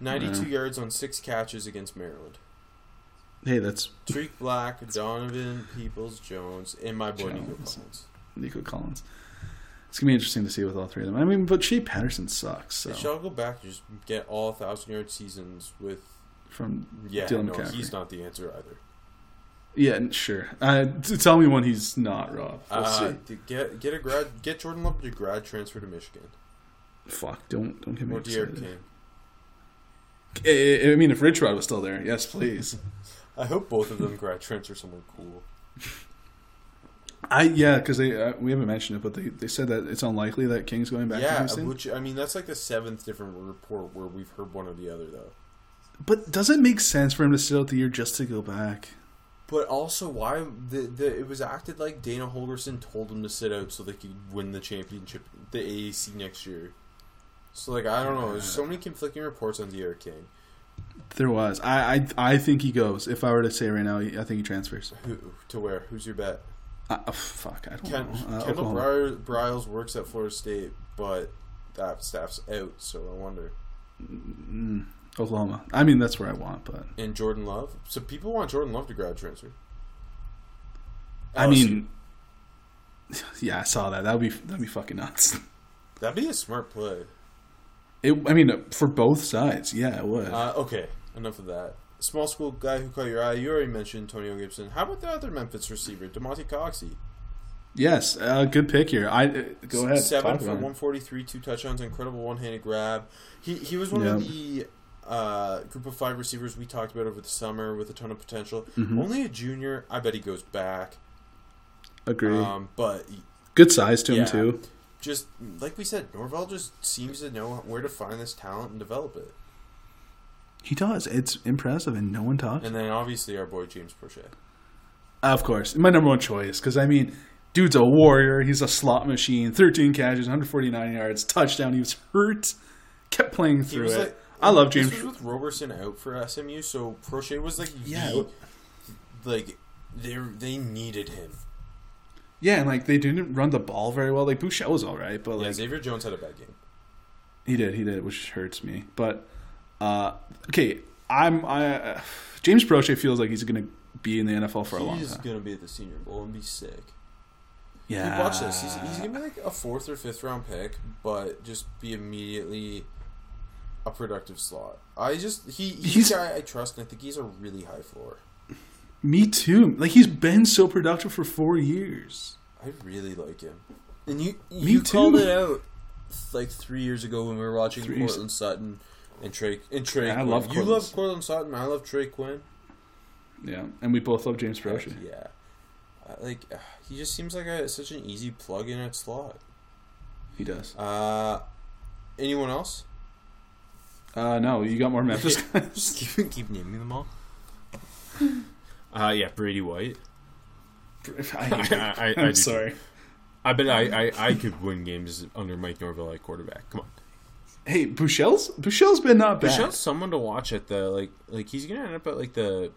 ninety-two Yeah. yards on six catches against Maryland. Hey, that's Tarik Black, Donovan Peoples Jones, and my boy Nico Collins. Nico Collins. It's gonna be interesting to see with all three of them. I mean, but Shea Patterson sucks. So They go back and just get all thousand yard seasons with. from Yeah, Dylan no, McCaffrey. he's not the answer either. yeah, sure. Uh, tell me when he's not Rob. We'll Uh, see. get get a grad, get Jordan Love to grad transfer to Michigan Fuck, don't don't get me or excited. I mean, if Rich Rod was still there, yes, please. *laughs* I hope both of them grad transfer somewhere cool. I yeah, because they uh, we haven't mentioned it, but they, they said that it's unlikely that King's going back. Yeah, Houston. which I mean that's like the seventh different report where we've heard one or the other though. but does it make sense for him to sit out the year just to go back? But also, why the, the it was acted like Dana Holgorsen told him to sit out so they could win the championship, the AAC next year. So like I don't know, there's so many conflicting reports on D'Eriq King. There was. I I, I think he goes. If I were to say right now, I think he transfers. Who to where? Who's your bet? Uh, uh, fuck, I don't Ken, know. Uh, Kendall Oklahoma. Bri- Briles works at Florida State, but that staff's out. So I wonder. Mm, Oklahoma. I mean, that's where I want, but And Jordan Love. So people want Jordan Love to grad transfer. I LSU. mean, *laughs* yeah, I saw that. That would be that'd be fucking nuts. that'd be a smart play. It, I mean, for both sides, yeah, it would. Uh, okay, enough of that. Small school guy who caught your eye. You already mentioned Antonio Gibson. How about the other Memphis receiver, Damonte Coxie? yes, uh, good pick here. I uh, go ahead. Seven for one forty three, two touchdowns, incredible one handed grab. He he was one of the uh, group of five receivers we talked about over the summer with a ton of potential. Mm-hmm. Only a junior. I bet he goes back. Agree. Um, but good size to him too. just like we said, Norvell just seems to know where to find this talent and develop it. He does. It's impressive, and no one talks. And then obviously our boy James Proche. Of course, my number one choice because I mean, dude's a warrior. He's a slot machine. Thirteen catches, 149 yards, touchdown. He was hurt, kept playing through it. like, I love James. This was with Roberson out for SMU, so Proche was like, Yeah. the, like they they needed him. yeah, and like they didn't run the ball very well. Like Bouchel was all right, but Yeah, like Xavier Jones had a bad game. he did, he did, which hurts me. But uh, okay, I'm I uh, James Proche feels like he's going to be in the NFL for a long time. He's gonna be at the Senior Bowl and be sick. Yeah, Dude, watch this. He's, he's gonna be like a fourth or fifth round pick, but just be immediately a productive slot. I just he he's, He's- a guy I trust, and I think he's a really high floor. Me too. Like he's been so productive for four years. I really like him. And you Me you too. called it out like three years ago when we were watching Three years. Sutton and Trey and Trey. Yeah, I love you Courtland. love Courtland Sutton. I love Trey Quinn. Yeah, and we both love James Proche. Yeah, like uh, he just seems like a, such an easy plug in at slot. He does. Uh, anyone else? Uh, no, you got more Memphis guys. *laughs* Just keep, keep naming them all. Uh, yeah, Brady White. I, *laughs* I, I, I'm do. sorry. I bet I, I, I could win games under Mike Norvell at quarterback. Come on. Hey, Buechele's Buechele's been not bad. Michelle's someone to watch at the like like he's gonna end up at like the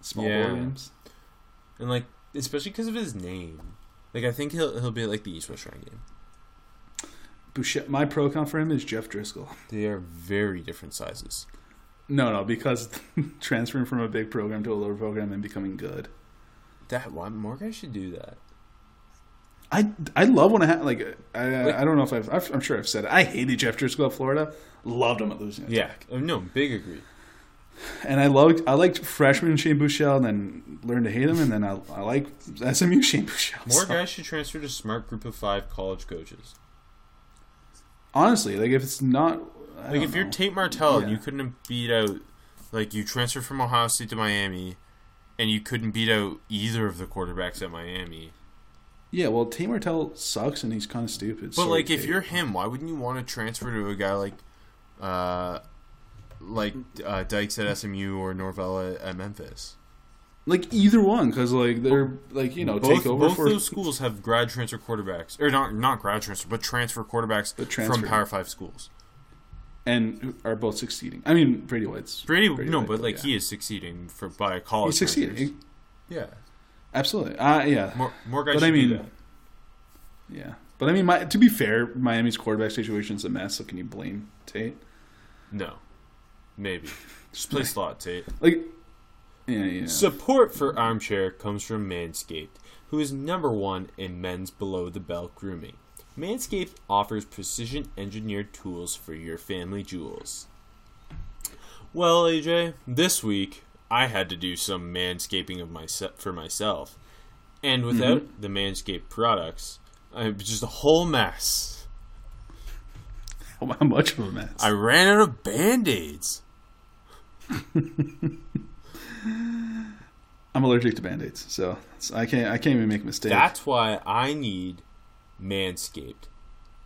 Small Yeah. ball games. and like especially because of his name. Like I think he'll he'll be at like the East West Shrine game. Buechele, my pro count for him is Jeff Driskel. They are very different sizes. No, no, because *laughs* transferring from a big program to a lower program and becoming good. That why more guys should do that. I, I love when I ha- like I I don't know if I've, I've I'm sure I've said it. I hated Jeff Driskel at Florida. Loved him at losing. Yeah, Uh, no, big agree. and I loved I liked freshman Shane Buechele, and then learned to hate him, and then I I like SMU *laughs* Shane Buechele. More So, guys should transfer to smart group of five college coaches. honestly, like if it's not I Like if you're. Tate Martell and you couldn't have beat out, like you transferred from Ohio State to Miami, and you couldn't beat out either of the quarterbacks at Miami. Yeah, well, Tate Martell sucks, and he's kind of stupid. But Sorry, like, if you're him, why wouldn't you want to transfer to a guy like, uh, like uh, Dykes at SMU or Norvell at, Memphis? like either one, because like they're like you know both take over both for those schools have grad transfer quarterbacks, or not not grad transfer, but transfer quarterbacks But from. Power Five schools. and are both succeeding. I mean, Brady White's Brady, Brady no, White, but like yeah. he is succeeding for by a college. he's succeeding. transfers. Yeah, Absolutely. Uh, yeah. more more guys But I do mean, that. yeah. But I mean, my, to be fair, Miami's quarterback situation is a mess. So can you blame Tate? No, maybe just play slot Tate. *laughs* Like, yeah, yeah. Support for Armchair comes from Manscaped, who is number one in men's below the belt grooming. Manscaped offers precision engineered tools for your family jewels. Well, AJ, this week I had to do some manscaping of my for myself, and mm-hmm. without the Manscaped products, I'm just a whole mess. How much of a mess? I ran out of band aids. *laughs* I'm allergic to band-aids, so it's- I can't. I can't even make a mistake. That's why I need Manscaped.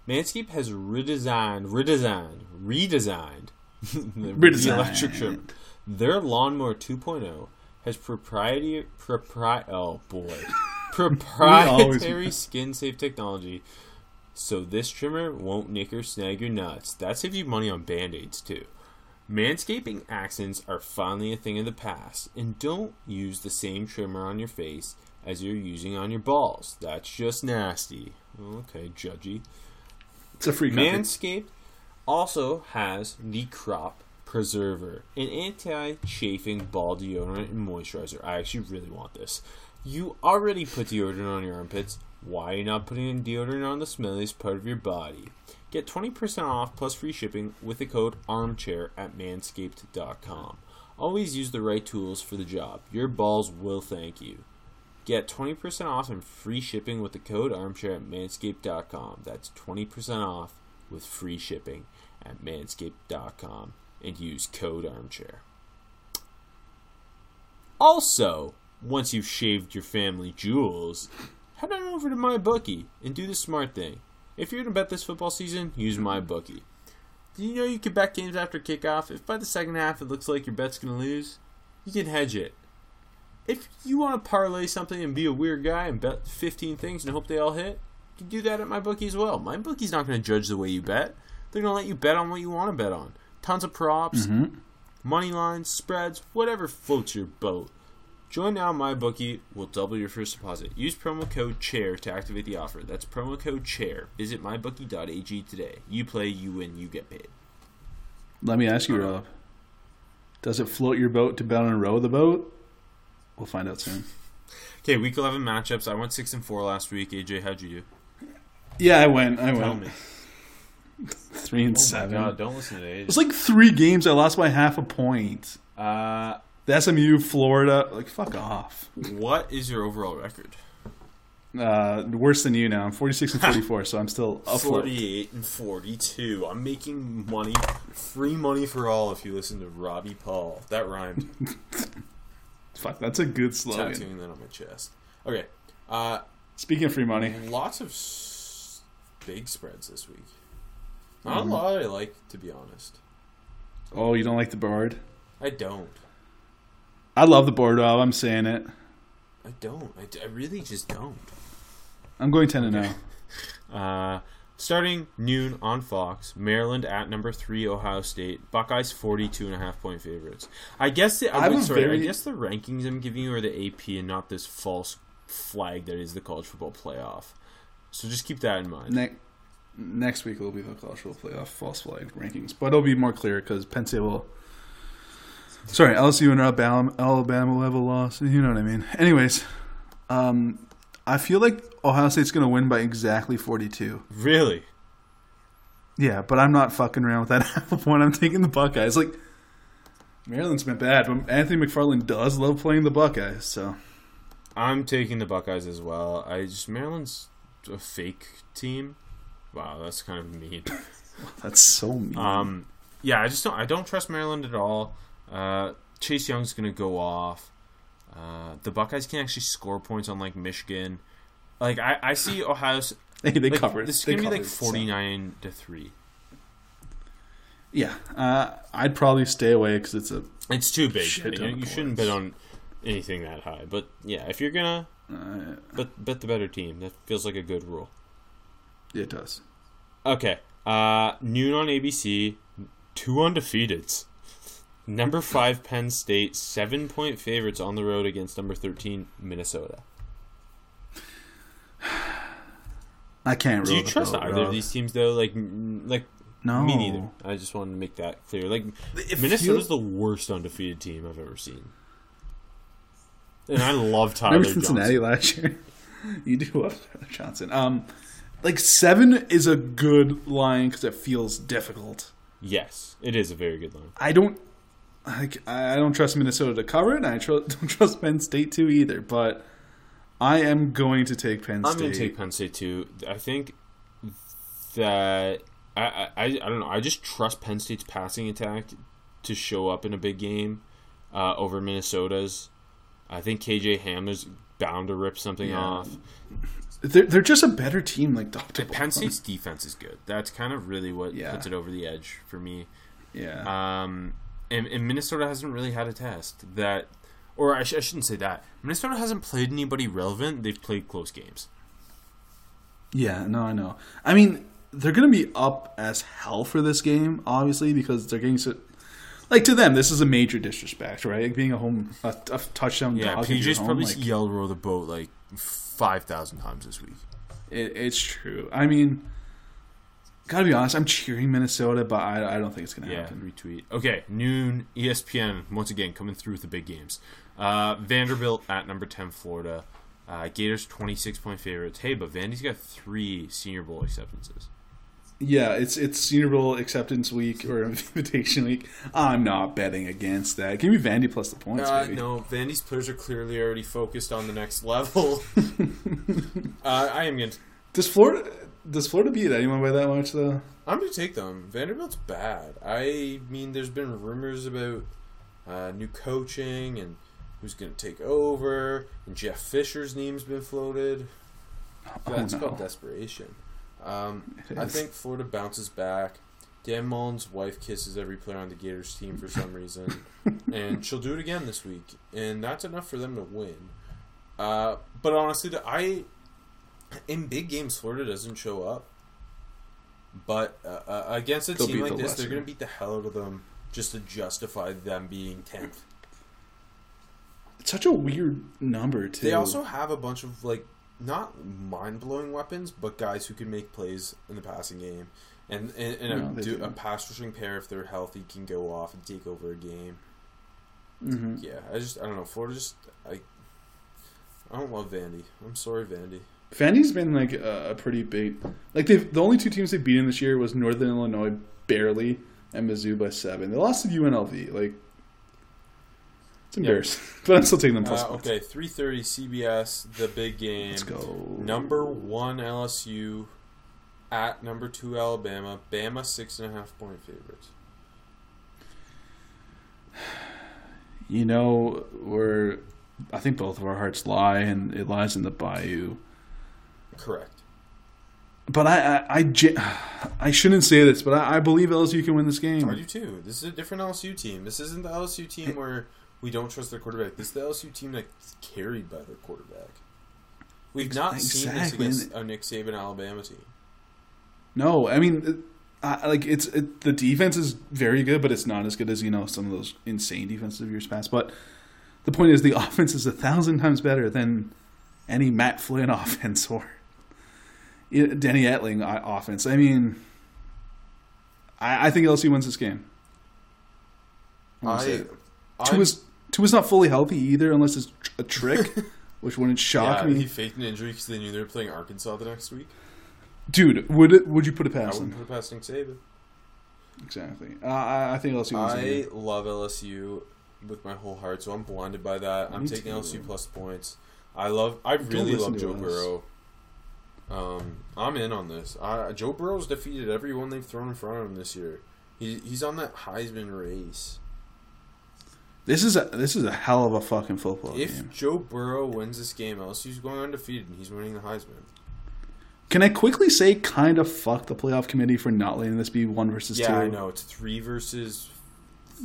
Manscaped has redesigned, redesigned, redesigned *laughs* the Redesigned. electric trim. Their lawnmower 2.0 has proprietary, propri- oh boy, *laughs* proprietary skin safe technology. So this trimmer won't nick or snag your nuts. That saves you money on band-aids too. Manscaping accents are finally a thing of the past, and don't use the same trimmer on your face as you're using on your balls. That's just nasty. Okay, judgy. it's a free company. Manscaped also has the Crop Preserver, an anti-chafing ball deodorant and moisturizer. I actually really want this. You already put deodorant on your armpits. Why are you not putting deodorant on the smelliest part of your body? Get 20% off plus free shipping with the code ARMCHAIR at manscaped.com. Always use the right tools for the job. Your balls will thank you. Get 20% off and free shipping with the code armchair at manscaped.com. That's 20% off with free shipping at manscaped.com and use code armchair. Also, once you've shaved your family jewels, head on over to my bookie and do the smart thing. If you're going to bet this football season, use my bookie. Do you know you can bet games after kickoff? If by the second half it looks like your bet's going to lose, you can hedge it. If you want to parlay something and be a weird guy and bet 15 things and hope they all hit, you can do that at my bookie as well. My bookie's not going to judge the way you bet. They're going to let you bet on what you want to bet on. Tons of props, mm-hmm. money lines, spreads, whatever floats your boat. Join now. MyBookie will double your first deposit. Use promo code CHAIR to activate the offer. That's promo code CHAIR. Visit mybookie.ag today. You play, you win, you get paid. Let me ask you, Rob. Does it float your boat to bet on and row of the boat? We'll find out soon. *laughs* Okay, week 11 matchups. I went 6 and 4 last week. AJ, how'd you do? Yeah, I went. I Tell went me. *laughs* three and Oh seven. god, don't listen to It was like three games. I lost by half a point. Uh, The SMU, Florida, like fuck off. What is your overall record? Uh, worse than you now. I'm 46 and 44, so I'm still afloat. 48 and 42. I'm making money, free money for all if you listen to Robbie Paul. That rhymed. *laughs* Fuck, that's a good slogan. Tattooing that on my chest. Okay. Uh, Speaking of free money, lots of s- big spreads this week. Not Mm-hmm. a lot I like, to be honest. oh, you don't like the board? I don't. I love the board, Rob. I'm saying it. I don't. I, d- I really just don't. I'm going 10 and oh. 0. *laughs* Uh, starting noon on Fox, Maryland at number three, Ohio State. Buckeyes 42 and a half point favorites. I guess the, I I, was sorry, very- I guess the rankings I'm giving you are the AP and not this false flag that is the college football playoff. So just keep that in mind. Ne- next week will be the college football playoff false flag rankings, but it'll be more clear because Penn State will. Sorry, LSU and Alabama, Alabama will have a loss. You know what I mean. Anyways, um, I feel like Ohio State's going to win by exactly 42. Really? Yeah, but I'm not fucking around with that *laughs* half point. I'm taking the Buckeyes. Like Maryland's been bad, but Anthony McFarland does love playing the Buckeyes. So I'm taking the Buckeyes as well. I just Maryland's a fake team. Wow, that's kind of mean. *laughs* that's so mean. Um, yeah, I just don't. I don't trust Maryland at all. Uh, Chase Young's gonna go off. Uh, the Buckeyes can actually score points on like Michigan. Like I, I see Ohio. They *laughs* they like, covered. This is they gonna be like so- forty nine to three. Yeah, uh, I'd probably stay away because it's a It's too big. You, you shouldn't bet on anything that high. But yeah, if you're gonna uh, bet, bet the better team, that feels like a good rule. it does. Okay. Uh, noon on ABC. Two undefeateds. Number five Penn State, seven point favorites on the road against number thirteen Minnesota. I can't. Do you trust either of these teams though? Like, like No, me neither. I just wanted to make that clear. Like, It Minnesota's feels- the worst undefeated team I've ever seen, and I love Tyler Johnson. Remember Cincinnati Johnson. last year? *laughs* you do love Tyler Johnson. Um, like seven is a good line because it feels difficult. Yes, it is a very good line. I don't like. I don't trust Minnesota to cover it. and I tr- *laughs* don't trust Penn State to either. But I am going to take Penn State. I'm going to take Penn State too. I think that I, I I don't know. I just trust Penn State's passing attack to show up in a big game uh, over Minnesota's. I think KJ Hamler's bound to rip something Yeah. off. They're, they're just a better team. Like Doctor Penn State's defense is good. That's kind of really what Yeah. puts it over the edge for me. Yeah. Um, and, and Minnesota hasn't really had a test that, or I, sh- I shouldn't say that. Minnesota hasn't played anybody relevant. They've played close games. Yeah, no, I know. I mean, they're going to be up as hell for this game, obviously, because they're getting so. Like to them, this is a major disrespect, right? Like being a home a, a touchdown Yeah, dog. PJ's home, probably like, yell row the boat like five thousand times this week. it, it's true. I mean, gotta be honest, I'm cheering Minnesota, but I, I don't think it's to Yeah, happen. retweet. Okay, noon ESPN once again coming through with the big games. Uh, Vanderbilt at number ten, Florida. Uh, Gators twenty six point favorites. Hey, but Vandy's got three Senior Bowl acceptances. Yeah, it's it's Senior Bowl acceptance week or *laughs* invitation week. I'm not betting against that. Give me Vandy plus the points, Uh, no, Vandy's players are clearly already focused on the next level. *laughs* *laughs* uh, I am going. to Does Florida does Florida beat anyone by that much though? I'm going to take them. Vanderbilt's bad. I mean, there's been rumors about uh, new coaching and who's going to take over, and Jeff Fisher's name's been floated. Oh, That's no. called desperation. Um, I think Florida bounces back. Dan Mullen's wife kisses every player on the Gators team for some reason, *laughs* and she'll do it again this week, and that's enough for them to win. Uh, but honestly, the- I in big games Florida doesn't show up, but uh, uh, against a They'll team like this, they're going to beat the hell out of them just to justify them being tenth. It's such a weird number too. They also have a bunch of like not mind blowing weapons, but guys who can make plays in the passing game, and and, and No, a, do, a pass rushing pair if they're healthy can go off and take over a game. hmm Yeah, I just I don't know. Florida just I I don't love Vandy. I'm sorry, Vandy. Vandy's been like a, a pretty big like they've the only two teams they've beaten this year was Northern Illinois barely and Mizzou by seven. They lost to UNLV. Like It's embarrassing, *laughs* but I'm still taking them plus Uh, okay, three thirty CBS, the big game. Let's go. Number one LSU at number two Alabama. Bama six and a half point favorites. *sighs* You know where I think both of our hearts lie, and it lies in the Bayou. Correct. But I, I, I, *sighs* I shouldn't say this, but I, I believe LSU can win this game. I do too. This is a different LSU team. This isn't the LSU team where we don't trust their quarterback. This is the LSU team that's carried by their quarterback. We've not seen this against a Nick Saban Alabama team. No, I mean, I, like it's it, the defense is very good, but it's not as good as you know some of those insane defensive years past. But the point is, the *laughs* offense is a thousand times better than any Matt Flynn *laughs* offense or i- Danny Etling offense. I mean, I, I think LSU wins this game. Say I, it. I'm- Tua's not fully healthy either, unless it's a trick, *laughs* which wouldn't shock yeah, me. he faked an injury because they knew they were playing Arkansas the next week. Dude, would it? Would you put it I past wouldn't put it past Nick Saban. Exactly. Uh, I, I think LSU. I love LSU with my whole heart, so I'm blinded by that. I'm taking too. LSU plus points. I love. I really love Joe us. Burrow. Um, I'm in on this. I, Joe Burrow's defeated everyone they've thrown in front of him this year. He, he's on that Heisman race. This is a this is a hell of a fucking football If game. Joe Burrow wins this game, LSU's going undefeated and he's winning the Heisman. Can I quickly say, kind of fuck the playoff committee for not letting this be one versus yeah, two? I know. It's three versus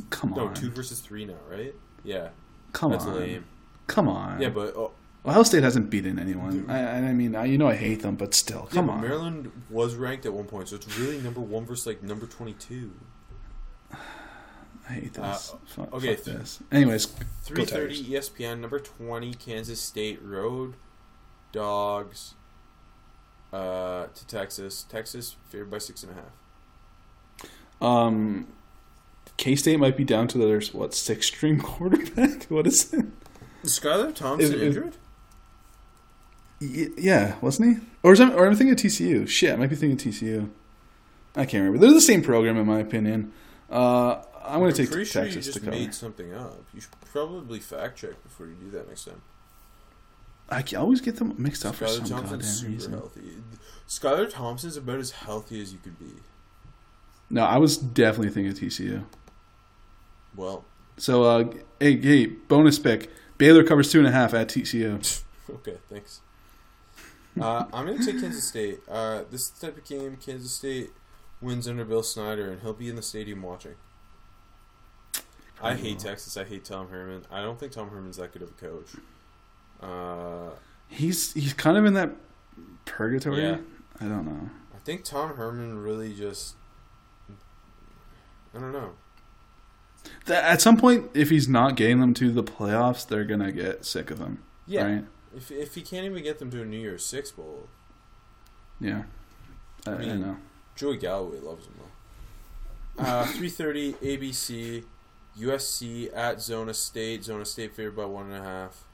Come on. no two versus three now, right? Yeah, come that's on, lame. come on. Yeah, but oh, Ohio State hasn't beaten anyone. I, I mean, I, you know, I hate them, but still, yeah, come but on. Maryland was ranked at one point, so it's really number one versus like number twenty-two. I hate this. Uh, fuck, okay, fuck this. Anyways, Three thirty ESPN number twenty Kansas State Road Dogs uh, to Texas. Texas favored by six and a half. um, K State might be down to the their what six string *laughs* quarterback. what is it? Is Skylar Thompson Is- is- injured? Yeah, wasn't he? Or is I, or I'm thinking of TCU. Shit, I might be thinking of TCU. I can't remember. They're the same program in my opinion. Uh, I'm going to take pretty sure you just to cover. made something up. You should probably fact check before you do that next time. I always get them mixed up for Skylar some Thompson's goddamn super reason. healthy. Skylar Thompson's about as healthy as you could be. No, I was definitely thinking of TCU. Well, So, uh, hey, hey, bonus pick. Baylor covers two and a half at TCU. *laughs* okay, thanks. Uh, I'm going to take Kansas State. Uh, this type of game, Kansas State wins under Bill Snyder, and he'll be in the stadium watching. I hate Texas. I hate Tom Herman. I don't think Tom Herman's that good of a coach. Uh, He's he's kind of in that purgatory. Yeah. I don't know. I think Tom Herman really just. I don't know. Th- At some point, if he's not getting them to the playoffs, they're gonna get sick of him. Yeah. Right? If, if he can't even get them to a New Year's Six bowl, Yeah. I, I mean- know. Joey Galloway loves him though. Uh, three thirty ABC, USC at Zona State. Zona State favored by one and a half.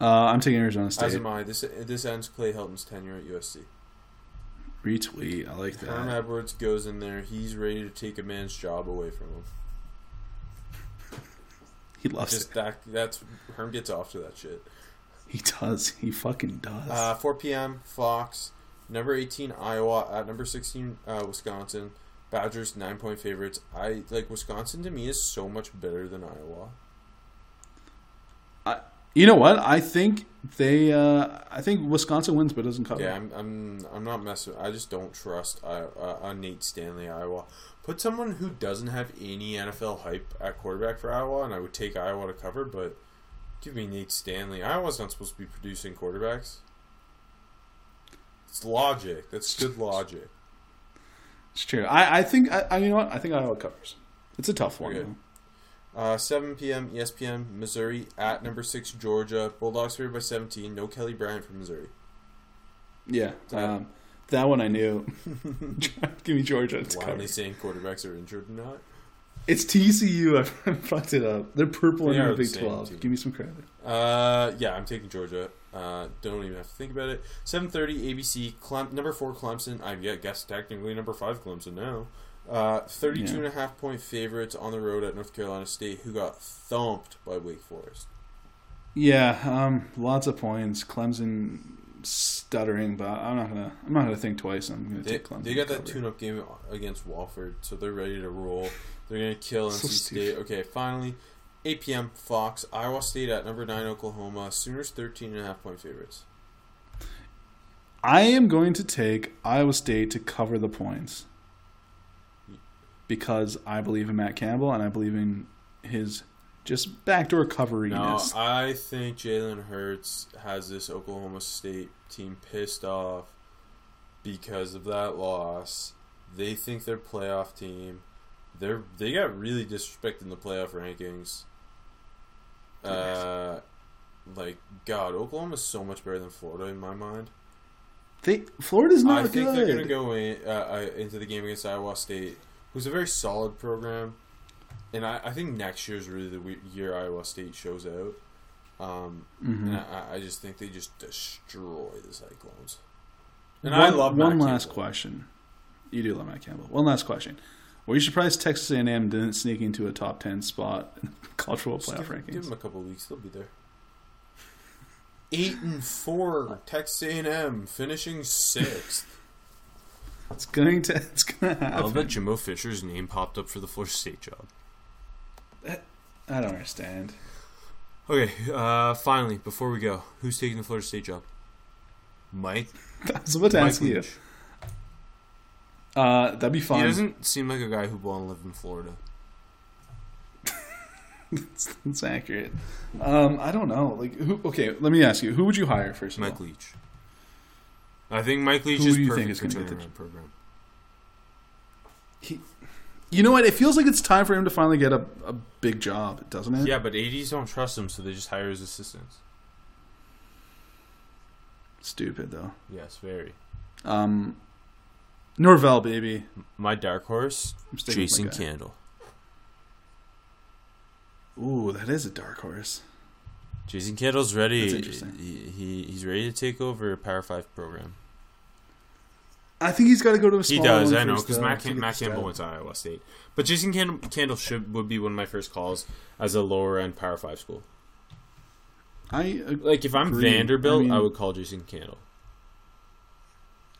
Uh, I'm taking Arizona State. As am I. This this ends Clay Helton's tenure at USC. Retweet. I like that. Herm. Edwards goes in there. He's ready to take a man's job away from him. He loves Just it. that. That's Herm gets off to that shit. He does. He fucking does. Uh, 4 p.m. Fox. Number 18 Iowa at number 16 uh, Wisconsin. Badgers nine point favorites. I like Wisconsin to me is so much better than Iowa. I you know what? I think they. Uh, I think Wisconsin wins, but doesn't cover. Yeah, I'm I'm I'm not messing. I just don't trust I, uh, uh, Nate Stanley Iowa. Put someone who doesn't have any NFL hype at quarterback for Iowa, and I would take Iowa to cover. But give me Nate Stanley. Iowa's not supposed to be producing quarterbacks. It's logic. That's good logic. It's true. I, I think. I, I, you know what? I think Iowa covers. It's a tough one. Uh, 7 p.m. ESPN, Missouri at number 6 Georgia. Bulldogs favored by 17. No Kelly Bryant from Missouri. Yeah. That- Um, that one I knew. *laughs* Give me Georgia. It's, Why are they saying quarterbacks are injured or not? it's TCU. *laughs* I fucked it up. They're purple They in are the Big Twelve. team. Give me some credit. Uh, yeah, I'm taking Georgia. Uh, don't even have to think about it. 7:30 ABC. Clem- number four Clemson. I yeah, guess technically number five Clemson now. Uh, 32 and a half point favorites on the road at North Carolina State, who got thumped by Wake Forest. Yeah, um, lots of points. Clemson stuttering, but I'm not gonna. I'm not gonna think twice. I'm gonna They, take Clemson. they got that tune-up game against Wofford, so they're ready to roll. They're gonna kill NC stupid. State. Okay, finally, 8 p.m. Fox, Iowa State at number nine Oklahoma. Sooners 13 and a half point favorites. I am going to take Iowa State to cover the points because I believe in Matt Campbell and I believe in his just backdoor No. I think Jalen Hurts has this Oklahoma State team pissed off because of that loss. They think they're playoff team. They're they got really disrespected in the playoff rankings. Uh, like God, Oklahoma's so much better than Florida in my mind. they Florida's not I think good. they're going to go in, uh, uh, into the game against Iowa State, who's a very solid program, and I, I think next year is really the year Iowa State shows out. Um, Mhm. And I, I just think they just destroy the Cyclones. And one, I love one Matt last Campbell. question. You do love Matt Campbell. One last question. Were you surprised Texas A&M didn't sneak into a top ten spot in *laughs* college football playoff give, give them a couple weeks; they'll be there. Eight and four, Texas A&M finishing sixth. It's going to. *laughs* It's going to happen. I love that. Jimbo Fisher's name popped up for the Florida State job. I don't understand. Okay, uh, finally, before we go, who's taking the Florida State job? Mike. *laughs* I was about to Mike ask you. Uh, that'd be fun. He doesn't seem like a guy who'd want to live in Florida. That's, that's accurate. Um, I don't know. Like, who? Okay, let me ask you. Who would you hire first of Mike? Leach. I think Mike Leach Who is do you perfect think is for get the- program. He, you know what? It feels like it's time for him to finally get a, a big job, doesn't it? Yeah, but ADs don't trust him, so they just hire his assistants. Stupid though. Yes, very. Um, Norvell, baby. My dark horse, I'm sticking with my Jason. Candle. Ooh, that is a dark horse. Jason Candle's ready. That's interesting. He, he he's ready to take over a Power Five program. I think he's got to go to a school. He does, I know, because Matt, Cam- Matt Campbell went to Iowa State, but Jason Candle, Candle should would be one of my first calls as a lower end Power Five school. I uh, Like if I'm Agree. Vanderbilt, I I, would call Jason Candle.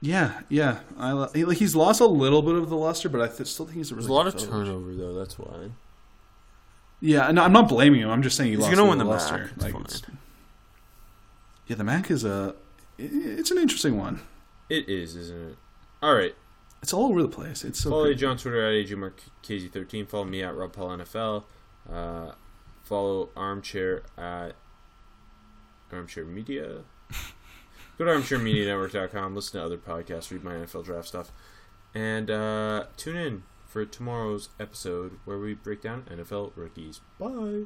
Yeah, yeah. I lo- he, like he's lost a little bit of the luster, but I th- still think he's a There's a lot of coach. turnover though. That's why. Yeah, no, I'm not blaming him. I'm just saying he He's lost gonna a win the little MAC. luster. It's Like, fine. it's- yeah, the Mac is a. It's an interesting one. It is, isn't it? All right. It's all over the place. It's so. Follow crazy. AJ on Twitter at AJMarkKZ13. Follow me at Rob Paul NFL. Uh, follow Armchair at Armchair Media. *laughs* Go to armchairmedianetwork.com. Listen to other podcasts. Read my NFL draft stuff. And uh, tune in for tomorrow's episode where we break down NFL rookies. Bye.